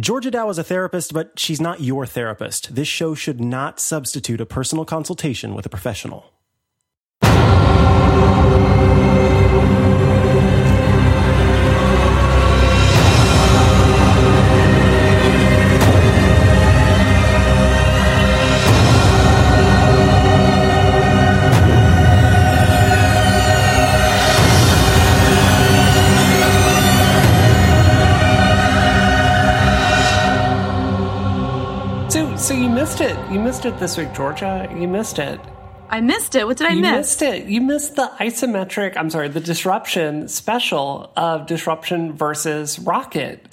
Georgia Dow is a therapist, but she's not your therapist. This show should not substitute a personal consultation with a professional. You missed it this week, Georgia. You missed it. I missed it. What did I You miss? You missed it. You missed the isometric. I'm sorry, the disruption special of disruption versus rocket.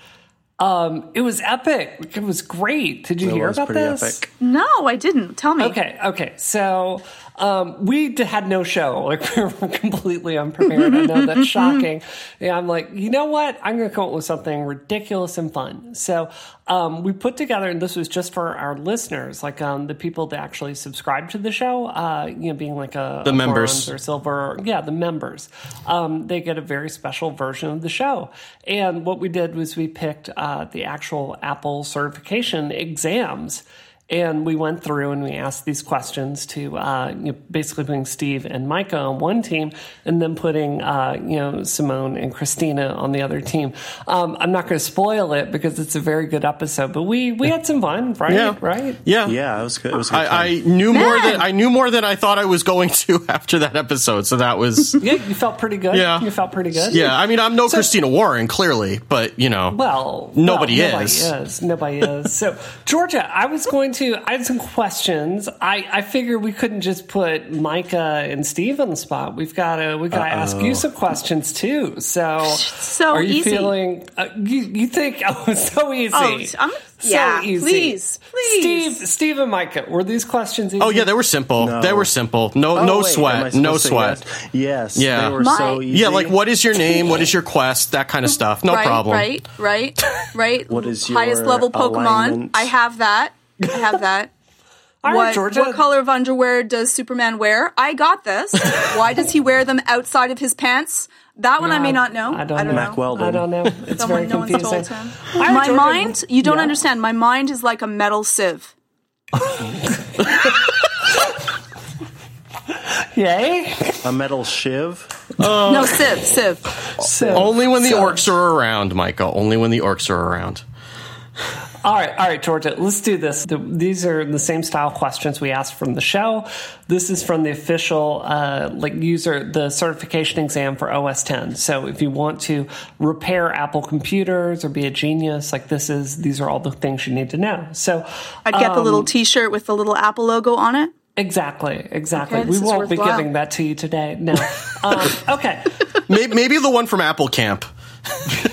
Um, it was epic. It was great. Did you It hear was about this? epic. No, I didn't. Tell me. Okay, okay. So um, we had no show. Like we were completely unprepared. I know that's shocking. Yeah, I'm like, you know what? I'm going to come up with something ridiculous and fun. So um, we put together, and this was just for our listeners, like um, the people that actually subscribe to the show. Uh, you know, being like a The a members. or silver. Yeah, the members. Um, they get a very special version of the show. And what we did was we picked uh, the actual Apple certification exams. And we went through and we asked these questions to uh, you know, basically putting Steve and Micah on one team, and then putting uh, you know Simone and Christina on the other team. Um, I'm not going to spoil it because it's a very good episode, but we we had some fun, right? Yeah. Right? Yeah. Yeah, it was good. It was good. I, I knew more than I knew more than I thought I was going to after that episode. So that was Yeah, you felt pretty good. Yeah. you felt pretty good. yeah. I mean, I'm no Christina Warren, clearly, but you know, Well, Nobody well, is. Nobody is. Nobody is. So, Georgia, I was going to. I had some questions. I I figured we couldn't just put Micah and Steve on the spot. We've got to. We got to ask you some questions too. So, So are you easy. feeling? Uh, you you think? Oh, so easy. Oh, I'm- so yeah, easy. please, please. Steve, Steve and Micah, were these questions easy? oh yeah, they were simple. No. They were simple. No, Oh, no wait, sweat. No sweat. Yes. yes Yeah. They were My- so easy. Yeah, like what is your name? What is your quest? That kind of stuff. No right, problem. Right, right, right. What is your highest level Pokemon? alignment? I have that. I have that. All right, what, Georgia. what color of underwear does Superman wear? I got this. Why does he wear them outside of his pants? That one I may not know. I don't, know. Mack Weldon. I don't know. It's Someone very no one's confusing. told him. All right, My Georgia. mind, you don't Yeah. understand. My mind is like a metal sieve. Yay. a metal shiv. no sieve, sieve. So, Only when the so- orcs are around, Micah. Only when the orcs are around. All right, all right, Georgia, let's do this. The, these are the same style questions we asked from the show. This is from the official uh, like user the certification exam for OS 10. So if you want to repair Apple computers or be a genius, like this is these are all the things you need to know. So I'd get the um, little T-shirt with the little Apple logo on it. exactly, exactly. Okay, we won't be giving that to you today. No. um, okay, Maybe, maybe the one from Apple Camp.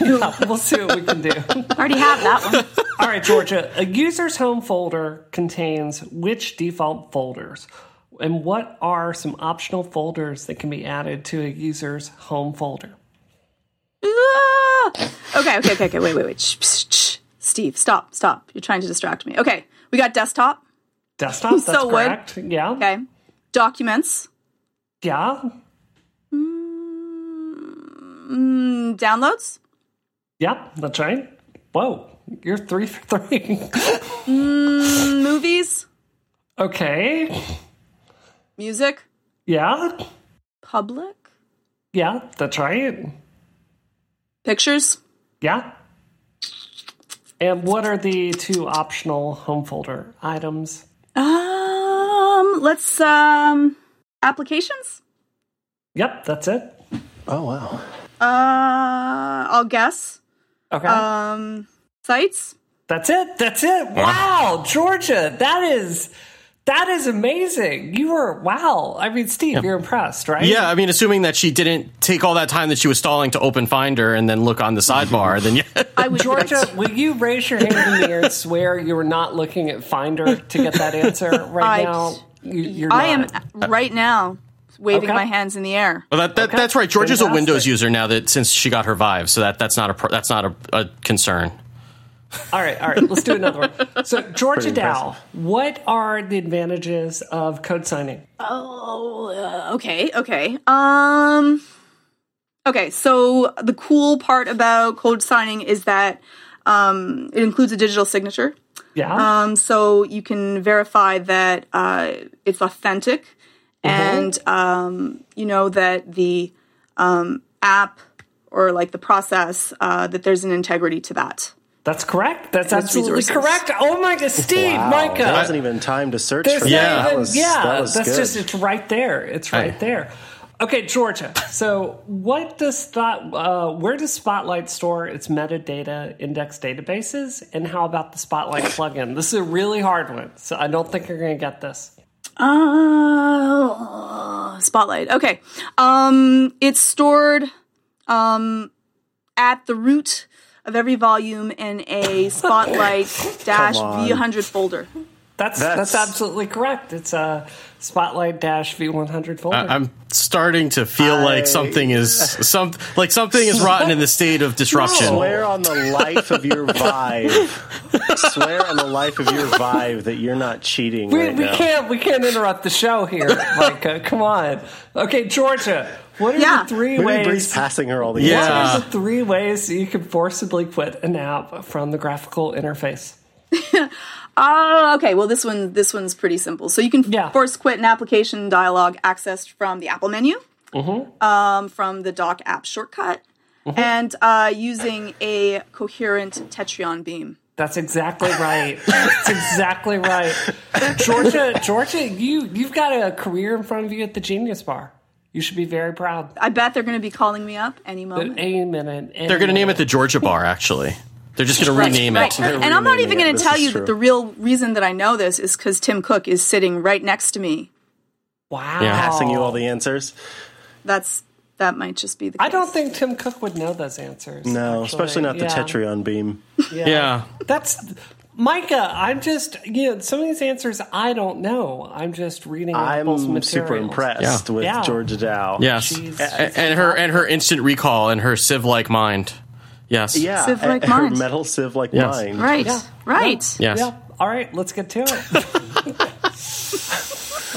we'll see what we can do. Already have that one. All right, Georgia. A user's home folder contains which default folders? And what are some optional folders that can be added to a user's home folder? Ah! okay, okay, okay, okay. Wait, wait, wait. Shh, shh, shh. Steve, stop, stop. You're trying to distract me. Okay, we got desktop. Desktop, that's So what? correct. Yeah. Okay, documents, Yeah. mm, downloads, Yep, that's right. Whoa, you're three for three. mm, movies, okay. music, Yeah. public, Yeah, that's right. pictures. Yeah. And what are the two optional home folder items? Um, let's um, applications. Yep, that's it. Oh wow. Uh, I'll guess. Okay. Um, sites. That's it. That's it. Wow, Georgia, that is that is amazing. You were wow. I mean, Steve, you're impressed, right? Yeah, I mean, assuming that she didn't take all that time that she was stalling to open Finder and then look on the sidebar, then yeah. I would Georgia, will you raise your hand in the air and swear you were not looking at Finder to get that answer right I- now? You, you're I am right now waving Okay. my hands in the air. Well, that, that, Okay. That's right. Georgia's a Windows user now that since she got her Vive, so that that's not a that's not a, a concern. All right, all right. Let's do another one. So, Georgia Pretty Dow, what are the advantages of code signing? Oh, uh, okay, okay. Um, okay. So the cool part about code signing is that Um, it includes a digital signature, Yeah. um, so you can verify that uh, it's authentic, and um, you know that the um, app or like the process uh, that there's an integrity to that. That's correct. That's absolutely resources. correct. Oh my God, Steve, Wow, Micah. There wasn't even time to search There's for not that. even- That was, yeah, that was that's good. just it's right there. It's right Hey. there. Okay, Georgia. So, what does that? Uh, where does Spotlight store its metadata index databases, and how about the Spotlight plugin? This is a really hard one, so I don't think you're going to get this. Uh, spotlight. Okay. Um, it's stored um, at the root of every volume in a Spotlight dash. V100 folder. That's That's- that's, absolutely correct. It's a Spotlight dash V100 folder. I- I'm starting to feel I- like something is some like something is rotten in the state of disruption. Swear on the life of your Vive. Swear on the life of your Vive that you're not cheating we, right we now. can't we can't interrupt the show here, Micah. Come on. Okay, Georgia. What are Yeah. the three Maybe Bree's ways? passing her all the Yeah. What are the three ways you can forcibly quit an app from the graphical interface? Oh, okay. Well, this one this one's pretty simple. So you can Yeah. force quit an application dialog accessed from the Apple menu, um, from the Dock app shortcut, and uh, using a coherent Tetryon beam. That's exactly right. That's exactly right. Georgia, Georgia, you you've got a career in front of you at the Genius Bar. You should be very proud. I bet they're going to be calling me up any moment. A minute. They're going to name it the Georgia Bar. Actually, they're just going to rename Right. it. And I'm not even going to tell you true. that the real reason that I know this is because Tim Cook is sitting right next to me. Wow. Yeah. Passing you all the answers. That's that might just be the. Case. I don't think Tim Cook would know those answers. No, actually. especially not the Yeah. Tetryon beam. Yeah. That's Micah. I'm just you know some of these answers I don't know. I'm just reading I'm materials. super impressed Yeah. with Yeah. Georgia Dow. Yes, She's- A- and her and her instant recall and her sieve-like mind. Yes. Yeah. Civ like her mind. metal sieve like Yes. mine. Right. Yeah. Right. Yes. Yeah. All right. Let's get to it.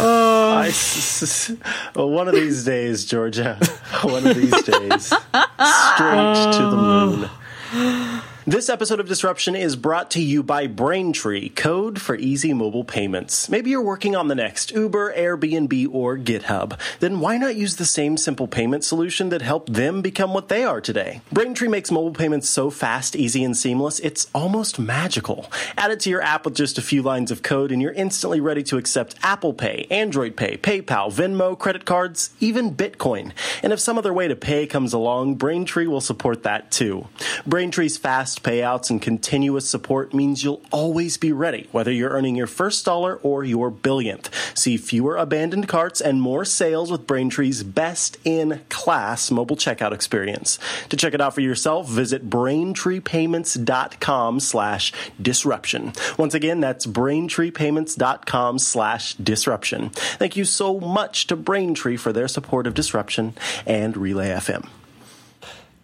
I s- s- well, one of these days, Georgia. One of these days. Straight to the moon. This episode of Disruption is brought to you by Braintree, code for easy mobile payments. Maybe you're working on the next Uber, Airbnb, or GitHub. Then why not use the same simple payment solution that helped them become what they are today? Braintree makes mobile payments so fast, easy, and seamless, it's almost magical. Add it to your app with just a few lines of code, and you're instantly ready to accept Apple Pay, Android Pay, PayPal, Venmo, credit cards, even Bitcoin. And if some other way to pay comes along, Braintree will support that too. Braintree's fast payouts and continuous support means you'll always be ready, whether you're earning your first dollar or your billionth. See fewer abandoned carts and more sales with Braintree's best in class mobile checkout experience. To check it out for yourself, visit braintreepayments.com slash disruption. Once again, that's braintreepayments.com slash disruption. Thank you so much to Braintree for their support of disruption and Relay FM.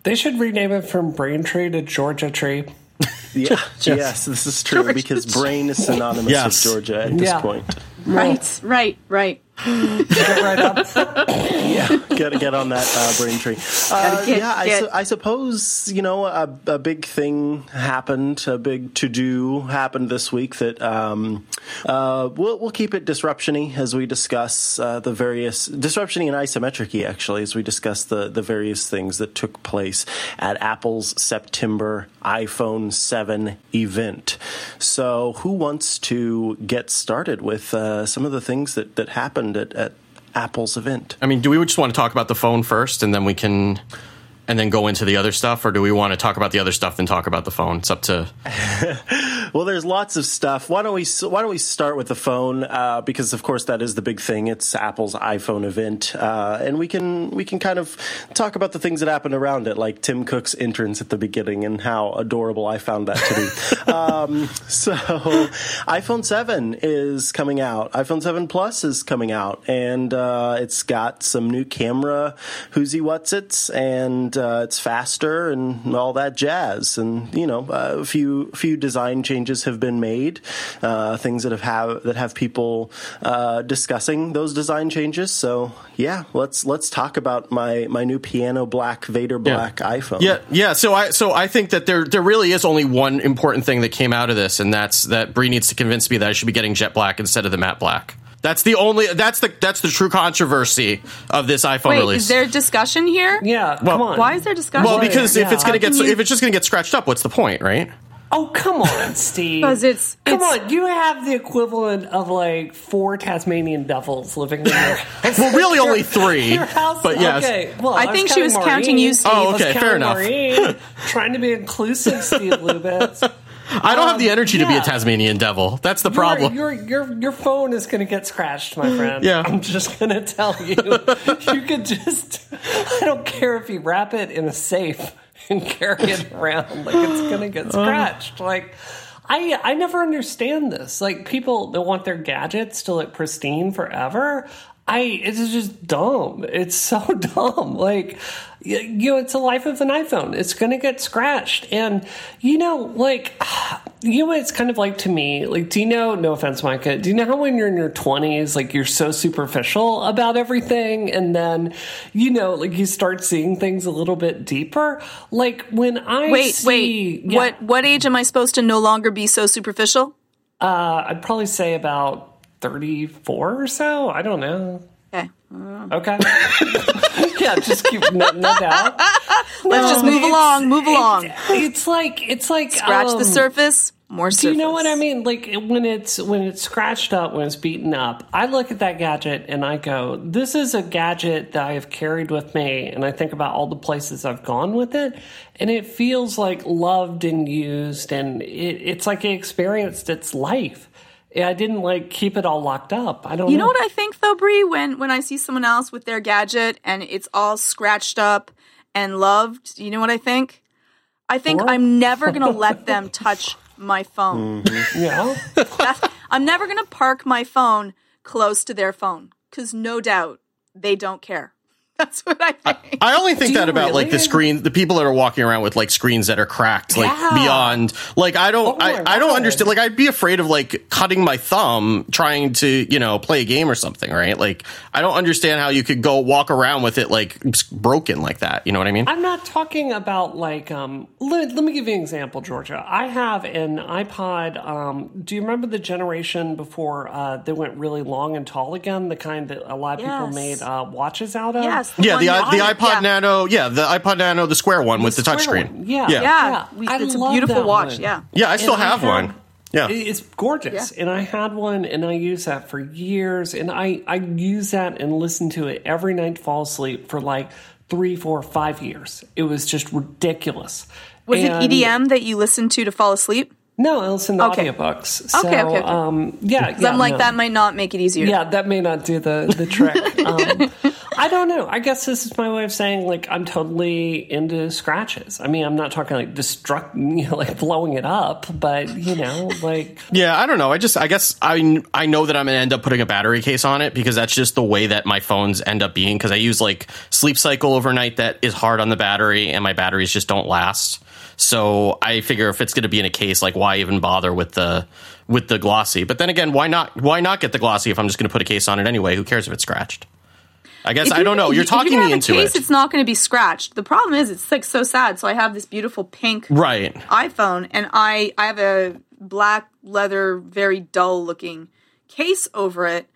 They should rename it from Braintree to Georgia Tree. Yeah, yes, this is true Georgia because brain is synonymous Yes. with Georgia at this Yeah. point. Right. Right. Right. Get right up. Got to get on that uh, brain tree. Uh, get- yeah, I, su- I suppose you know a, a big thing happened, a big to do happened this week that um, uh, we'll we'll keep it disruptiony as we discuss uh, the various disruptiony and isometricy actually as we discuss the the various things that took place at Apple's September iPhone 7 event. So, who wants to get started with uh, some of the things that that happened at, at Apple's event? I mean, do we just want to talk about the phone first, and then we can, and then go into the other stuff, or do we want to talk about the other stuff then talk about the phone? It's up to. Well, there's lots of stuff. Why don't we Why don't we start with the phone? Uh, because of course that is the big thing. It's Apple's iPhone event, uh, and we can we can kind of talk about the things that happened around it, like Tim Cook's entrance at the beginning and how adorable I found that to be. um, so, iPhone Seven is coming out. iPhone Seven Plus is coming out, and uh, it's got some new camera, whoozy what's its, and uh, it's faster and all that jazz, and you know a few few design changes have been made, uh, things that have, have that have people uh, discussing those design changes. So yeah, let's let's talk about my my new piano black Vader black iPhone. Yeah, yeah. So I so I think that there there really is only one important thing that came out of this, and that's that Bree needs to convince me that I should be getting jet black instead of the matte black. That's the only that's the that's the true controversy of this iPhone Wait, release. is there discussion here? Yeah, Well, come on. Why is there discussion? well, because if it's gonna How get can you- if it's just gonna get scratched up, what's the point, right? Oh, come on, Steve. 'Cause it's- come it's- on. You have the equivalent of like four Tasmanian devils living in your house. Well, really Your- only three, Your house. but yes. Okay. Well, I think she was counting you, Steve. Oh, I was okay, fair enough. Maureen, trying to be inclusive, Steve Lubitz. I don't have the um, energy to be a. Tasmanian devil. That's the problem. Your, your your your phone is going to get scratched, my friend. Yeah. I'm just going to tell you. you could just. I don't care if you wrap it in a safe and carry it around like it's going to get uh. scratched. Like. I, I never understand this. Like people that want their gadgets to look pristine forever. I it's just dumb. It's so dumb. Like you know, it's the life of an iPhone. It's gonna get scratched, and you know, like you know, it's kind of like to me. Like, do you know? No offense, Micah. Do you know how when you're in your twenties, like you're so superficial about everything, and then you know, like you start seeing things a little bit deeper. Like when I Wait, see, wait. yeah, What what age am I supposed to no longer be so superficial? Uh, I'd probably say about thirty four or so. I don't know. Okay. Okay. yeah, just keep no, no doubt. Let's just move along, move along. It's, it's like it's like Scratch um, the surface, more surface. Do you know what I mean? Like when it's when it's scratched up, when it's beaten up, I look at that gadget and I go, "This is a gadget that I have carried with me," and I think about all the places I've gone with it, and it feels like loved and used, and it, it's like it experienced its life. I didn't like keep it all locked up. I don't. You know what I think though, Bree? When when I see someone else with their gadget and it's all scratched up and loved, you know what I think? I think What? I'm never gonna let them touch my phone. Mm-hmm. Yeah. I'm never gonna park my phone close to their phone because no doubt they don't care. That's what I think. I only think Do that you about like the screen, the people that are walking around with like screens that are cracked, like Yeah. beyond. Like I don't, Oh I, I don't understand. Like I'd be afraid of like cutting my thumb trying to, you know, play a game or something, right? Like I don't understand how you could go walk around with it like broken like that. You know what I mean? I'm not talking about like um let, let me give you an example, Georgia. I have an iPod um do you remember the generation before uh they went really long and tall again, the kind that a lot of people made uh watches out of? Yes. Yeah, one the i- the iPod yeah. Nano, yeah, the iPod Nano, the square one with the square touchscreen. Yeah. yeah, Yeah, Yeah. we, I it's a beautiful that watch. one. Yeah. Yeah, I still And I have had- one. Yeah, It's gorgeous. And I had one and I used that for years. And I, I use that and listen to it every night to fall asleep for like three, four, five years. It was just ridiculous. Was And- it EDM that you listened to to fall asleep? No, I listen to Okay. audiobooks. So, Okay, okay, okay. Um, yeah, Because yeah, I'm like no. that might not make it easier. Yeah, that may not do the the trick. Um, I don't know. I guess this is my way of saying like I'm totally into scratches. I mean, I'm not talking like destruct, you know, like blowing it up, but you know, like Yeah, I don't know. I just, I guess I, I know that I'm gonna end up putting a battery case on it because that's just the way that my phones end up being. Because I use like sleep cycle overnight that is hard on the battery, and my batteries just don't last. So I figure if it's gonna be in a case, like why even bother with the with the glossy? But then again, why not? Why not get the glossy if I'm just gonna put a case on it anyway? Who cares if it's scratched? I guess I don't know. You're talking you me into case, it, It's not going to be scratched. The problem is, it's like so sad. So I have this beautiful pink right? iPhone, and I I have a black leather, very dull looking case over it,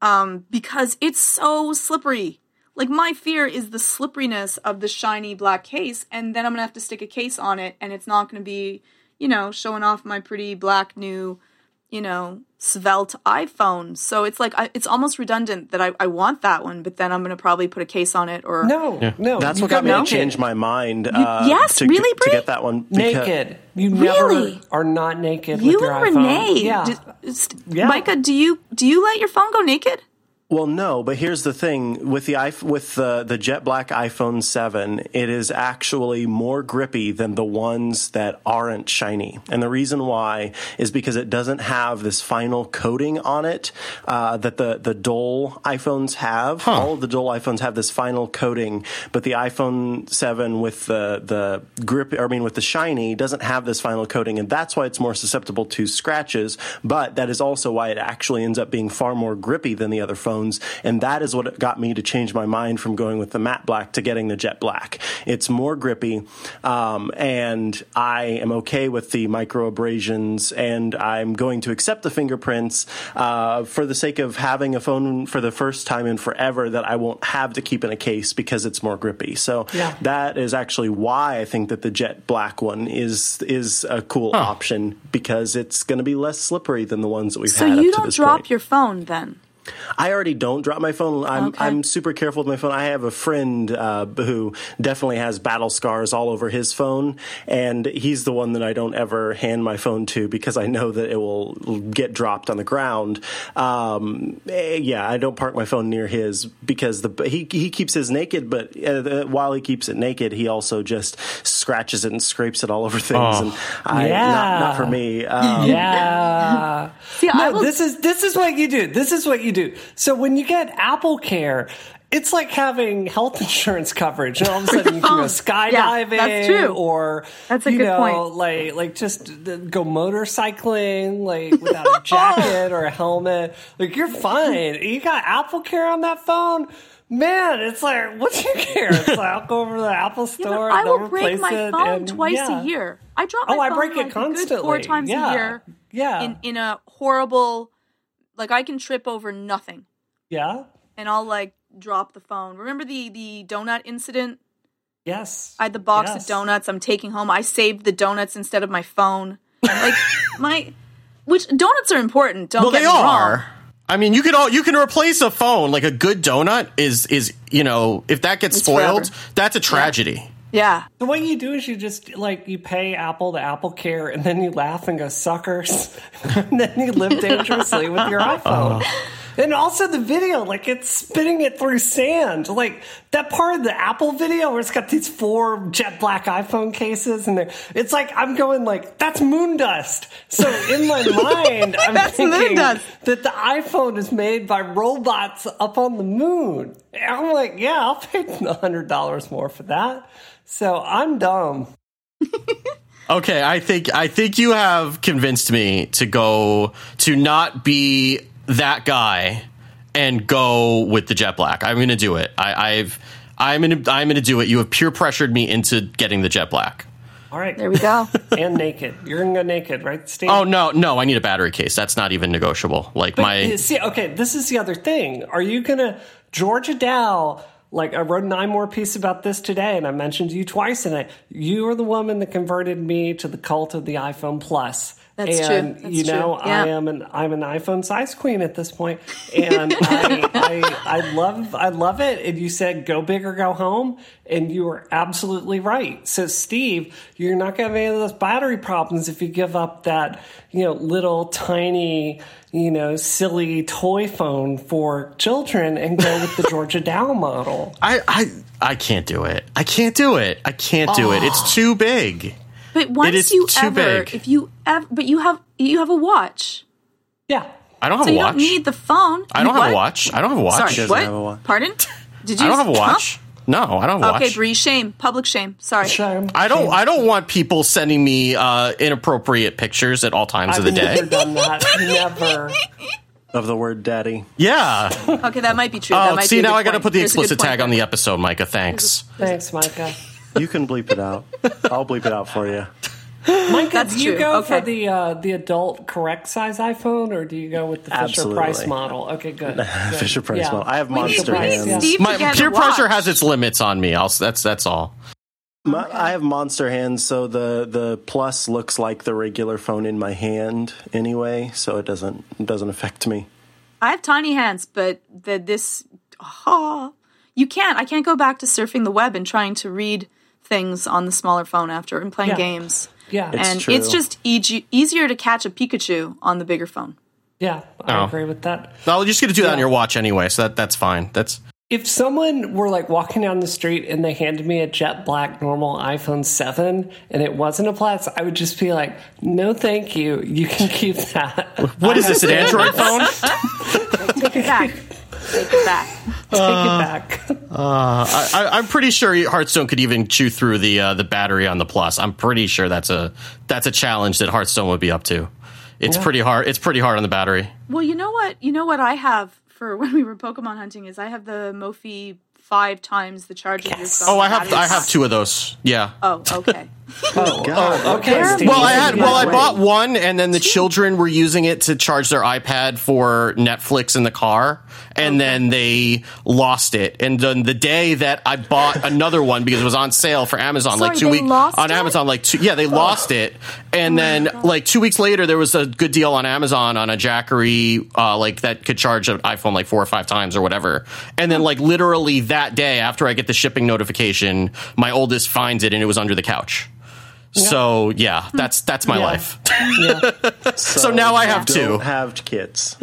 um, because it's so slippery. Like my fear is the slipperiness of the shiny black case, and then I'm gonna have to stick a case on it, and it's not gonna be, you know, showing off my pretty black new, you know, svelte iPhone. So it's like I, it's almost redundant that I, I want that one, but then I'm gonna probably put a case on it or no, no. That's what got me go to change my mind. Uh, yes, to, really, to Bree? get that one. because- Naked. You never Really? are not naked You with your and iPhone. Renee. Yeah. d- st- Yeah. Micah, do you do you let your phone go naked? Well, no, but here's the thing with the with the the jet black iPhone 7, it is actually more grippy than the ones that aren't shiny. And the reason why is because it doesn't have this final coating on it uh, that the the dull iPhones have. All of the dull iPhones have this final coating, but the iPhone 7 with the the grip I mean with the shiny doesn't have this final coating and that's why it's more susceptible to scratches, but that is also why it actually ends up being far more grippy than the other phones and that is what got me to change my mind from going with the matte black to getting the jet black. It's more grippy um, and I am okay with the micro abrasions and I'm going to accept the fingerprints uh, for the sake of having a phone for the first time in forever that I won't have to keep in a case because it's more grippy. So Yeah. that is actually why I think that the jet black one is is a cool option because it's going to be less slippery than the ones that we've So had you up to don't this drop point. your phone then? I already don't drop my phone. I'm Okay. I'm super careful with my phone. I have a friend uh, who definitely has battle scars all over his phone, and he's the one that I don't ever hand my phone to because I know that it will get dropped on the ground. Um, eh, yeah, I don't park my phone near his because the he he keeps his naked, but uh, the- while he keeps it naked, he also just scratches it and scrapes it all over things, and I, not, not for me. Um, Yeah. See, I no, will. this is this is what you do. This is what you do. So when you get Apple Care, it's like having health insurance coverage, and all of a sudden you can go skydiving, Yeah, that's true. or That's a you good know, point. like like just go motorcycling, like without a oh. jacket or a helmet. Like you're fine. You got Apple Care on that phone. Man, it's like, what's your care? It's like, I'll go over to the Apple Yeah, store. but I they'll break my phone and- twice yeah. a year. I drop oh, my Oh, I phone break it like good four times Yeah. a year. Yeah. In in a horrible, like I can trip over nothing, Yeah. and I'll like drop the phone. Remember the the donut incident? Yes. I had the box Yes. of donuts I'm taking home. I saved the donuts instead of my phone. Like my, which donuts are important. Don't Well, get they me wrong. are. I mean, you can all you can replace a phone like a good donut is is you know if that gets It's spoiled, forever. that's a tragedy. Yeah. The way you do is you just like you pay Apple the Apple Care, and then you laugh and go suckers, and then you live dangerously with your uh-huh. iPhone. And also the video, like it's spitting it through sand. Like that part of the Apple video where it's got these four jet black iPhone cases, and they're- it's like I'm going like that's moon dust. So in my mind, I'm That's moon thinking dust. that the iPhone is made by robots up on the moon. And I'm like, yeah, I'll pay hundred dollars more for that. So I'm dumb. Okay, I think I think you have convinced me to go to not be that guy and go with the jet black. I'm going to do it. I, I've I'm going to I'm going to do it. You have peer pressured me into getting the jet black. All right, There we go. and naked. You're gonna go naked, right, Steve? Oh no, no, I need a battery case. That's not even negotiable. Like my uh, See, okay, this is the other thing. Are you gonna Georgia Dow? Like I wrote an I'm more piece about this today, and I mentioned you twice tonight. You are the woman that converted me to the cult of the iPhone Plus. That's and true. That's you know, true. Yeah. I am an I'm an iPhone size queen at this point, and I, I I love I love it. And you said go big or go home, and you were absolutely right. So Steve, you're not gonna have any of those battery problems if you give up that you know little tiny you know silly toy phone for children and go with the Georgia Dow model. I I I can't do it. I can't do it. I can't do it. It's too big. But once is you too ever, big. if you ever, but you have you have a watch, Yeah. I don't have so a you watch. don't need the phone. I don't You have a watch. I don't have a watch. Sorry, what? have a watch. Pardon? Did you? I don't have a huh? watch. No, I don't have a watch. Okay, Bree, shame, public shame. Sorry. Shame. I don't. I don't want people sending me uh, inappropriate pictures at all times I've of the day. never done that. Never. Of the word daddy. Yeah. Okay, that might be true. that Oh, might see, be a now good I got to point. put the There's a good explicit point tag on the episode, Micah. Thanks. Thanks, Micah. You can bleep it out. I'll bleep it out for you. Micah, That's do you true. go Okay. for the uh, the adult correct size iPhone, or do you go with the Fisher Absolutely. Price model? Okay, good. good. Fisher Price Yeah. model. I have We need, monster we need hands. Steve My to get peer a watch. pressure has its limits on me. I'll, that's that's all. My, I have monster hands, so the the plus looks like the regular phone in my hand anyway, so it doesn't it doesn't affect me. I have tiny hands, but the this oh, you can't. I can't go back to surfing the web and trying to read things on the smaller phone after and playing Yeah. games. Yeah. It's and true. it's just easy, easier to catch a Pikachu on the bigger phone. Yeah, I Oh. agree with that. No, you're just going to do that on your watch anyway, so that that's fine. That's If someone were like walking down the street and they handed me a jet black normal iPhone 7 and it wasn't a Plus, I would just be like, no, thank you. You can keep that. what is this? An Android phone? Take it back. Take it back. Take it back. I, I, I'm pretty sure Hearthstone could even chew through the uh, the battery on the Plus. I'm pretty sure that's a that's a challenge that Hearthstone would be up to. It's pretty hard. It's pretty hard on the battery. Well, you know what? You know what I have for when we were Pokemon hunting is I have the Mophie five times the charge of your Yes. phone. Oh, I have battery. I have two of those. Yeah. Oh, okay. Oh, God. oh, okay. Steve. Well, I had well, I bought one, and then the children were using it to charge their iPad for Netflix in the car, and then they lost it. And then the day that I bought another one because it was on sale for Amazon, like two weeks lost on it? Amazon, like two, yeah, they lost it. And then like two weeks later, there was a good deal on Amazon on a Jackery, uh, like that could charge an iPhone like four or five times or whatever. And then like literally that day after I get the shipping notification, my oldest finds it and it was under the couch. So yeah, that's that's my Yeah. life. Yeah. So now I have don't two. have kids.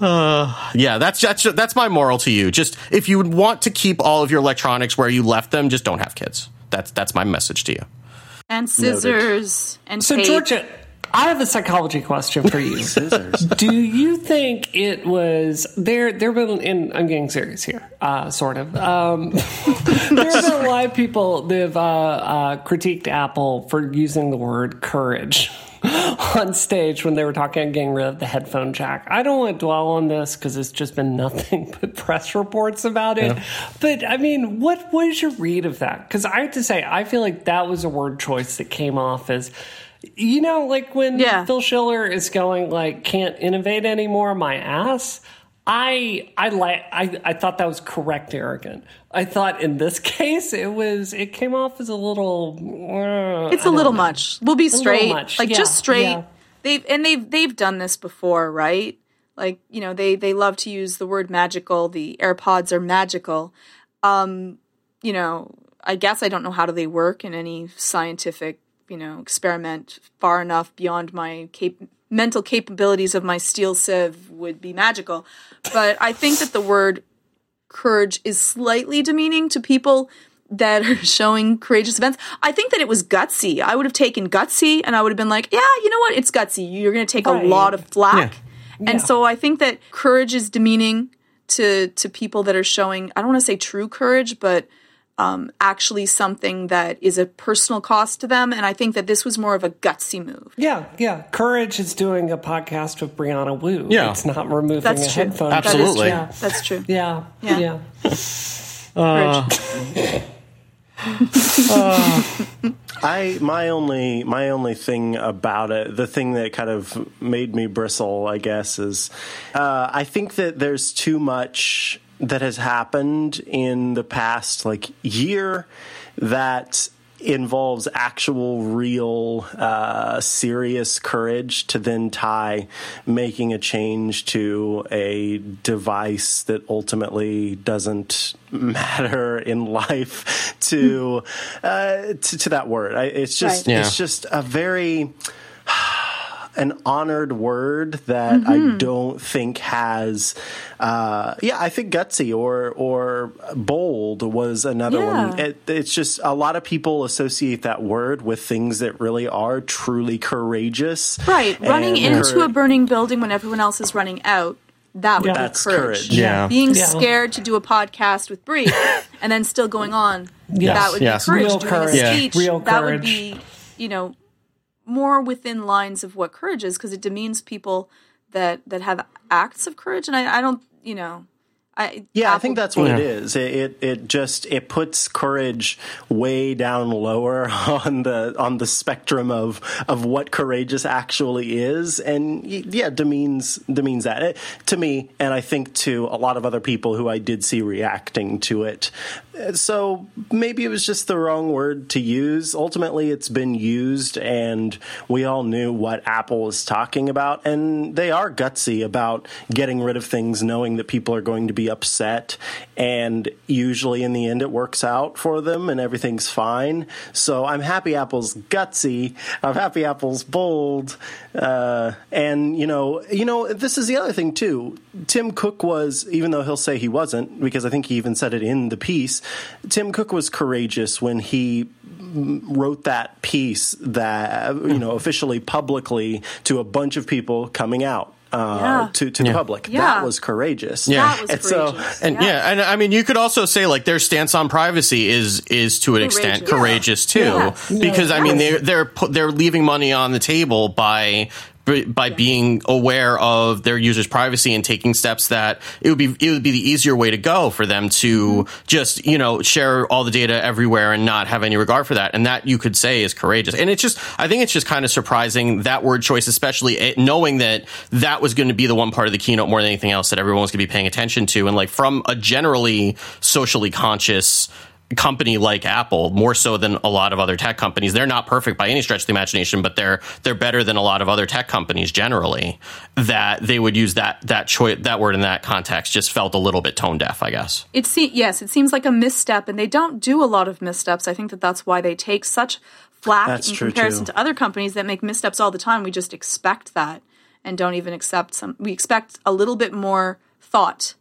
Uh, yeah, that's that's that's my moral to you. Just if you would want to keep all of your electronics where you left them, just don't have kids. That's that's my message to you. And scissors and So, tape. Georgia, I have a psychology question for you. Do you think it was there? There been, and I'm getting serious here, uh, sort of. Um, there have been a lot of people that have uh, uh, critiqued Apple for using the word courage on stage when they were talking about getting rid of the headphone jack. I don't want to dwell on this because it's just been nothing but press reports about it. But I mean, what what is your read of that? Because I have to say, I feel like that was a word choice that came off as. You know, like when Yeah. Phil Schiller is going like can't innovate anymore, my ass. I I like I, I thought that was correct arrogant. I thought in this case it was it came off as a little uh, It's a little know. much. We'll be straight. much, Like yeah, just straight. yeah. They've and they've they've done this before, right? Like, you know, they they love to use the word magical. The AirPods are magical. Um, you know, I guess I don't know how do they work in any scientific, you know, experiment far enough beyond my cap- mental capabilities of my steel sieve would be magical. But I think that the word courage is slightly demeaning to people that are showing courageous events. I think that it was gutsy. I would have taken gutsy and I would have been like, yeah, you know what? It's gutsy. You're going to take Right. a lot of flack. Yeah. And so I think that courage is demeaning to to people that are showing I don't want to say true courage, but um, actually something that is a personal cost to them. And I think that this was more of a gutsy move. Yeah, yeah. Courage is doing a podcast with Brianna Wu. Yeah. It's not removing That's a true. headphone. That is Absolutely. true. That's true. Yeah, Yeah. yeah. Courage. I my only my only thing about it, the thing that kind of made me bristle, I guess, is uh, I think that there's too much that has happened in the past like year that involves actual real uh, serious courage to then tie making a change to a device that ultimately doesn't matter in life to uh, to, to that word I, it's just Right. Yeah. it's just a very an honored word that I don't think has. Uh, yeah, I think gutsy or or bold was another Yeah. one. It, it's just a lot of people associate that word with things that really are truly courageous. Right, running into cour- a burning building when everyone else is running out. That would Yeah. be That's courage. courage. Yeah. Being Yeah. scared to do a podcast with Bree and then still going on. Yes. That would Yes. be courage. Real Doing courage. a Yeah. speech. Real that would be, you know, more within lines of what courage is because it demeans people that that have acts of courage. And I, I don't, you know, I Yeah, I think that's what it is. It, it it just it puts courage way down lower on the on the spectrum of of what courageous actually is, and yeah, demeans demeans that it, to me, and I think to a lot of other people who I did see reacting to it. So maybe it was just the wrong word to use. Ultimately, it's been used, and we all knew what Apple was talking about, and they are gutsy about getting rid of things, knowing that people are going to be be upset. And usually in the end, it works out for them and everything's fine. So I'm happy Apple's gutsy. I'm happy Apple's bold. Uh, and you know, you know, this is the other thing too. Tim Cook was, even though he'll say he wasn't, because I think he even said it in the piece. Tim Cook was courageous when he wrote that piece that you know officially publicly to a bunch of people coming out uh, Yeah. to to the public. Yeah. That was courageous. Yeah. That was And so- And yeah. and I mean, you could also say like their stance on privacy is is to an extent Courageous. courageous too, Yeah. because I mean they they're they're leaving money on the table by by being aware of their users' privacy and taking steps that it would be it would be the easier way to go for them to just you know share all the data everywhere and not have any regard for that, and that you could say is courageous. And it's just I think it's just kind of surprising that word choice, especially eh, knowing that that was going to be the one part of the keynote more than anything else that everyone was going to be paying attention to, and like from a generally socially conscious company like Apple, more so than a lot of other tech companies. They're not perfect by any stretch of the imagination, but they're they're better than a lot of other tech companies generally. That they would use that that choice that word in that context just felt a little bit tone deaf, I guess. It se- yes, it seems like a misstep, and they don't do a lot of missteps. I think that that's why they take such flack That's in comparison too. to other companies that make missteps all the time. We just expect that and don't even accept some. We expect a little bit more thought.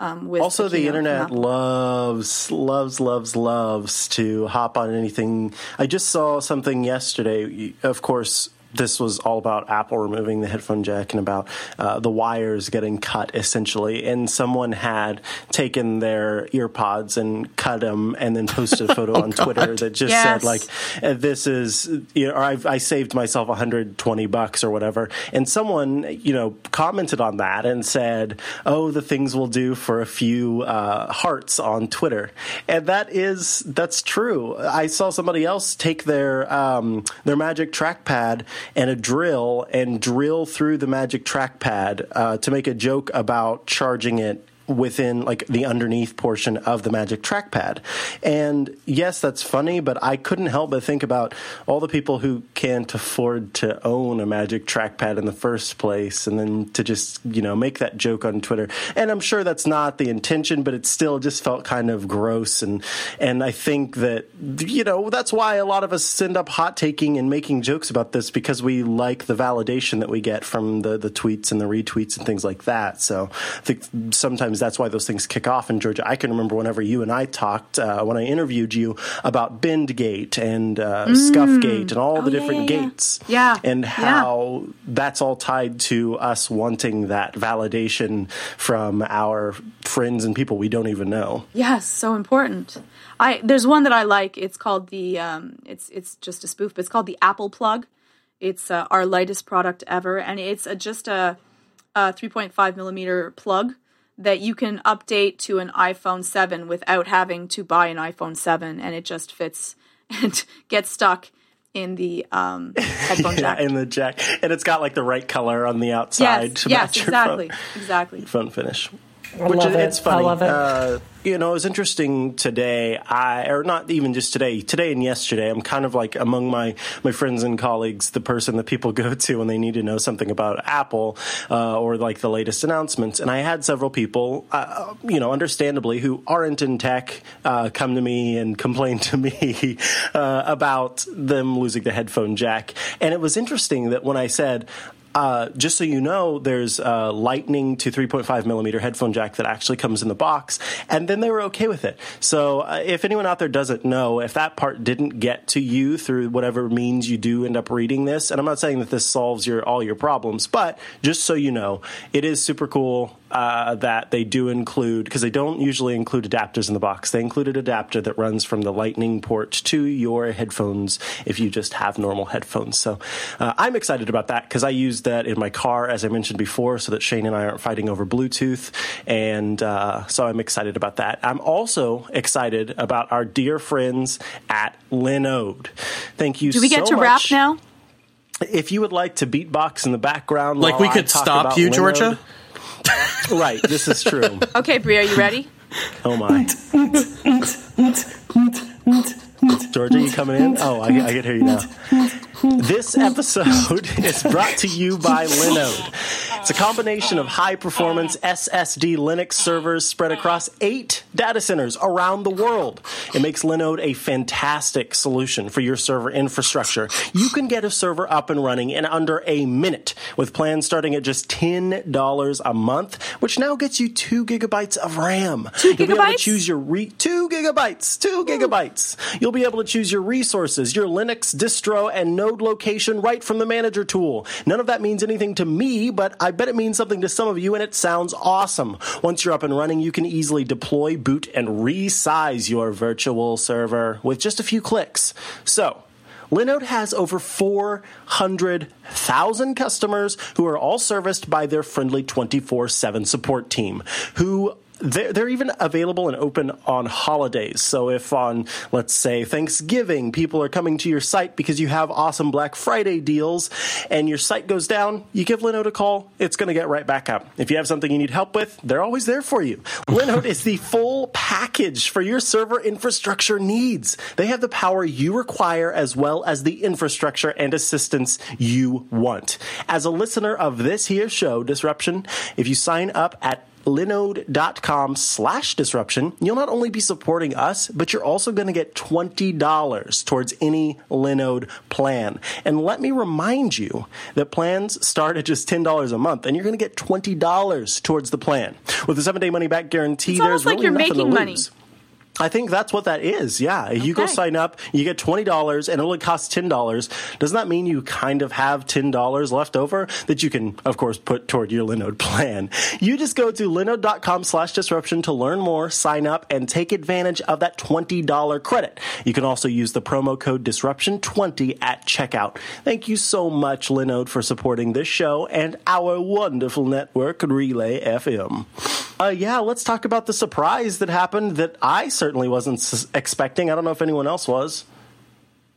Um, with Also, the internet loves, loves, loves, loves to hop on anything. I just saw something yesterday. Of course, this was all about Apple removing the headphone jack and about uh, the wires getting cut, essentially. And someone had taken their earpods and cut them, and then posted a photo on Twitter that just Yes. said like, uh, "This is," you know, or I've, I saved myself 120 bucks or whatever. And someone, you know, commented on that and said, "Oh, the things we'll do for a few uh, hearts on Twitter," and that is that's true. I saw somebody else take their um, their Magic Trackpad and a drill and drill through the Magic Trackpad uh, to make a joke about charging it within like the underneath portion of the magic trackpad. And yes, that's funny, but I couldn't help but think about all the people who can't afford to own a magic trackpad in the first place and then to just, you know, make that joke on Twitter. And I'm sure that's not the intention, but it still just felt kind of gross and and I think that you know, that's why a lot of us end up hot taking and making jokes about this because we like the validation that we get from the the tweets and the retweets and things like that. So I think sometimes that's why those things kick off in Georgia. I can remember whenever you and I talked uh, when I interviewed you about Bendgate and uh, Scuffgate and all the Oh, yeah, different yeah, yeah. gates, Yeah, and how that's all tied to us wanting that validation from our friends and people we don't even know. Yes, so important. I there's one that I like. It's called the um, it's it's just a spoof, but it's called the Apple Plug. It's uh, our lightest product ever, and it's a, just a, a 3.5 millimeter plug that you can update to an iPhone 7 without having to buy an iPhone 7, and it just fits and gets stuck in the um, headphone Yeah, jack. in the jack, and it's got like the right color on the outside yes, to yes, match your exactly, phone, exactly. phone finish. I Which is, it. it's funny. I love it. Uh, you know, it was interesting today. I or not even just today. Today and yesterday, I'm kind of like among my my friends and colleagues, the person that people go to when they need to know something about Apple uh, or like the latest announcements. And I had several people, uh, you know, understandably, who aren't in tech, uh, come to me and complain to me uh, about them losing the headphone jack. And it was interesting that when I said. Uh, just so you know, there's a Lightning to 3.5 millimeter headphone jack that actually comes in the box, and then they were okay with it. So, uh, if anyone out there doesn't know, if that part didn't get to you through whatever means you do end up reading this, and I'm not saying that this solves your all your problems, but just so you know, it is super cool uh, that they do include because they don't usually include adapters in the box. They include an adapter that runs from the Lightning port to your headphones if you just have normal headphones. So uh, I'm excited about that because I use that in my car, as I mentioned before, so that Shane and I aren't fighting over Bluetooth, and uh, so I'm excited about that. I'm also excited about our dear friends at Linode. Thank you. Do we get so to rap much. now? If you would like to beatbox in the background, Like while we I could talk stop you, Linode- Georgia. Right, this is true. Okay, Bree, are you ready? Oh my. Georgia, you coming in? Oh, I, I can hear you now. This episode is brought to you by Linode. It's a combination of high performance SSD Linux servers spread across eight data centers around the world. It makes Linode a fantastic solution for your server infrastructure. You can get a server up and running in under a minute with plans starting at just $10 a month, which now gets you two gigabytes of RAM. Two You'll be able to choose your re- two gigabytes, two gigabytes. You'll be able to choose your resources, your Linux distro, and node location right from the manager tool. None of that means anything to me, but I bet it means something to some of you, and it sounds awesome. Once you're up and running, you can easily deploy, boot, and resize your virtual server with just a few clicks. So, Linode has over 400,000 customers who are all serviced by their friendly 24 7 support team, who they're, they're even available and open on holidays. So if on, let's say, Thanksgiving, people are coming to your site because you have awesome Black Friday deals and your site goes down, you give Linode a call, it's going to get right back up. If you have something you need help with, they're always there for you. Linode is the full package for your server infrastructure needs. They have the power you require as well as the infrastructure and assistance you want. As a listener of this here show, Disruption, if you sign up at linode.com slash disruption, you'll not only be supporting us, but you're also going to get $20 towards any Linode plan. And let me remind you that plans start at just $10 a month, and you're going to get $20 towards the plan. With a seven day money back guarantee, It's there's like really you're nothing making to money. I think that's what that is. Yeah. You go sign up, you get $20 and it only costs $10. Doesn't that mean you kind of have $10 left over that you can, of course, put toward your Linode plan? You just go to linode.com slash disruption to learn more, sign up, and take advantage of that $20 credit. You can also use the promo code disruption20 at checkout. Thank you so much, Linode, for supporting this show and our wonderful network, Relay FM. Uh, yeah, let's talk about the surprise that happened that I certainly wasn't s- expecting. I don't know if anyone else was.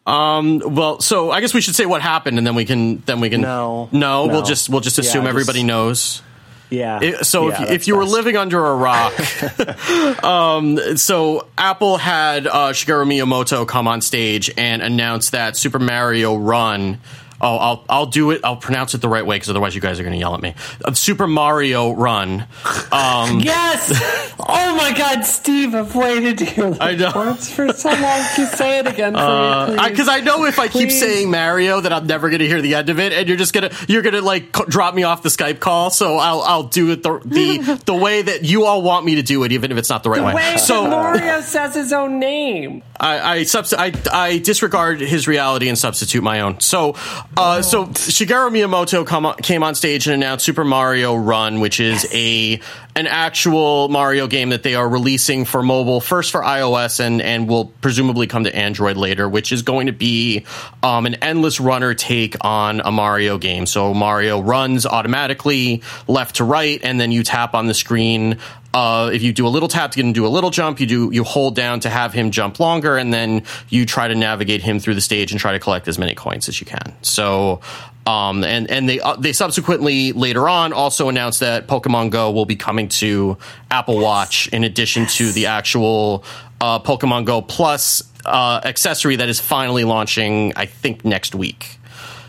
Well, so I guess we should say what happened, and then we can then we can No. no, we'll just we'll just Yeah, assume just- everybody knows. Yeah. It- so Yeah, if, you- if you were living under a rock, um, so Apple had uh, Shigeru Miyamoto come on stage and announce that Super Mario Run. Oh, I'll I'll do it. I'll pronounce it the right way because otherwise you guys are going to yell at me. Uh, Super Mario Run. Um, Yes! Oh my God, Steve, I've waited to hear I know. words for so long. Can say it again for me, please? because I, know if I keep saying Mario that I'm never going to hear the end of it, and you're just gonna you're gonna like c- drop me off the Skype call. So I'll I'll do it the the, the way that you all want me to do it, even if it's not the right way. Wait, So Mario says his own name. I I, subst- I I disregard his reality and substitute my own. So uh, so Shigeru Miyamoto come on, came on stage and announced Super Mario Run, which is a an actual Mario game that they are releasing for mobile first for iOS and and will presumably come to Android later, which is going to be um, an endless runner take on a Mario game. So Mario runs automatically left to right, and then you tap on the screen uh, if you do a little tap to get him to do a little jump, you do you hold down to have him jump longer, and then you try to navigate him through the stage and try to collect as many coins as you can. So, um, and and they uh, they subsequently later on also announced that Pokemon Go will be coming to Apple Watch in addition to the actual uh, Pokemon Go Plus uh, accessory that is finally launching, I think next week.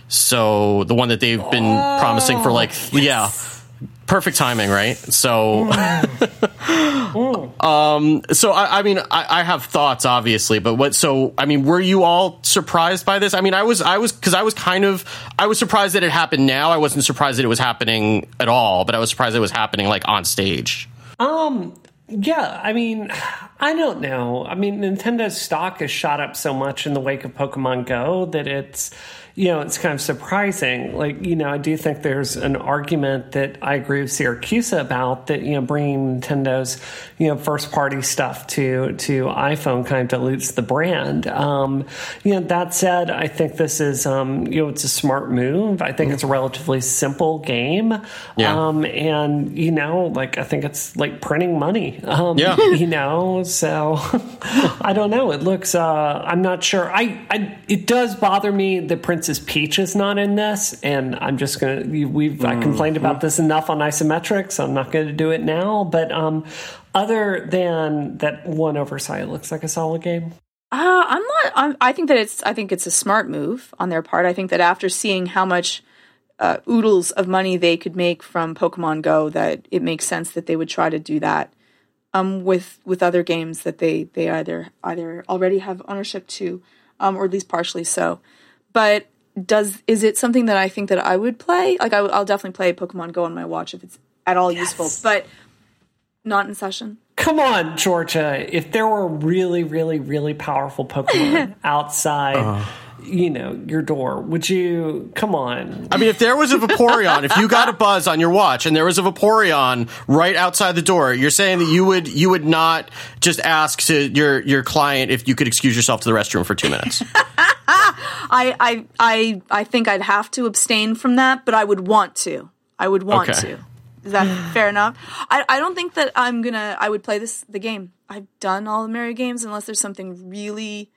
So the one that they've been promising for like yeah. Perfect timing, right? So, Um so I, I mean, I, I have thoughts, obviously, but what? So, I mean, were you all surprised by this? I mean, I was, I was, because I was kind of, I was surprised that it happened now. I wasn't surprised that it was happening at all, but I was surprised it was happening like on stage. Um. Yeah, I mean, I don't know. I mean, Nintendo's stock has shot up so much in the wake of Pokemon Go that it's, you know, it's kind of surprising. Like, you know, I do think there's an argument that I agree with Syracuse about that, you know, bringing Nintendo's, you know, first party stuff to to iPhone kind of dilutes the brand. Um, you know, that said, I think this is, um, you know, it's a smart move. I think it's a relatively simple game. Yeah. Um, and, you know, like, I think it's like printing money. Um, Yeah. you know, so I don't know. It looks, uh, I'm not sure. I, I, it does bother me that Princess Peach is not in this. And I'm just going to, we've, I complained about this enough on isometric, so I'm not going to do it now. But, um, other than that one oversight, looks like a solid game. Uh, I'm not. I'm, I think that it's. I think it's a smart move on their part. I think that after seeing how much uh, oodles of money they could make from Pokemon Go that it makes sense that they would try to do that um, with with other games that they they either either already have ownership to, um, or at least partially so. But does is it something that I think that I would play? Like I, will definitely play Pokemon Go on my watch if it's at all yes. useful, but not in session. Come on, Georgia. If there were really, really, really powerful Pokemon outside. Uh you know your door. Would you come on. I mean if there was a vaporeon if you got a buzz on your watch and there was a vaporeon right outside the door you're saying that you would you would not just ask to your your client if you could excuse yourself to the restroom for two minutes? I, I i i think i'd have to abstain from that but i would want to. I would want okay. to. Is that fair enough? I, I don't think that i'm gonna i would play this the game. I've done all the mario games unless there's something really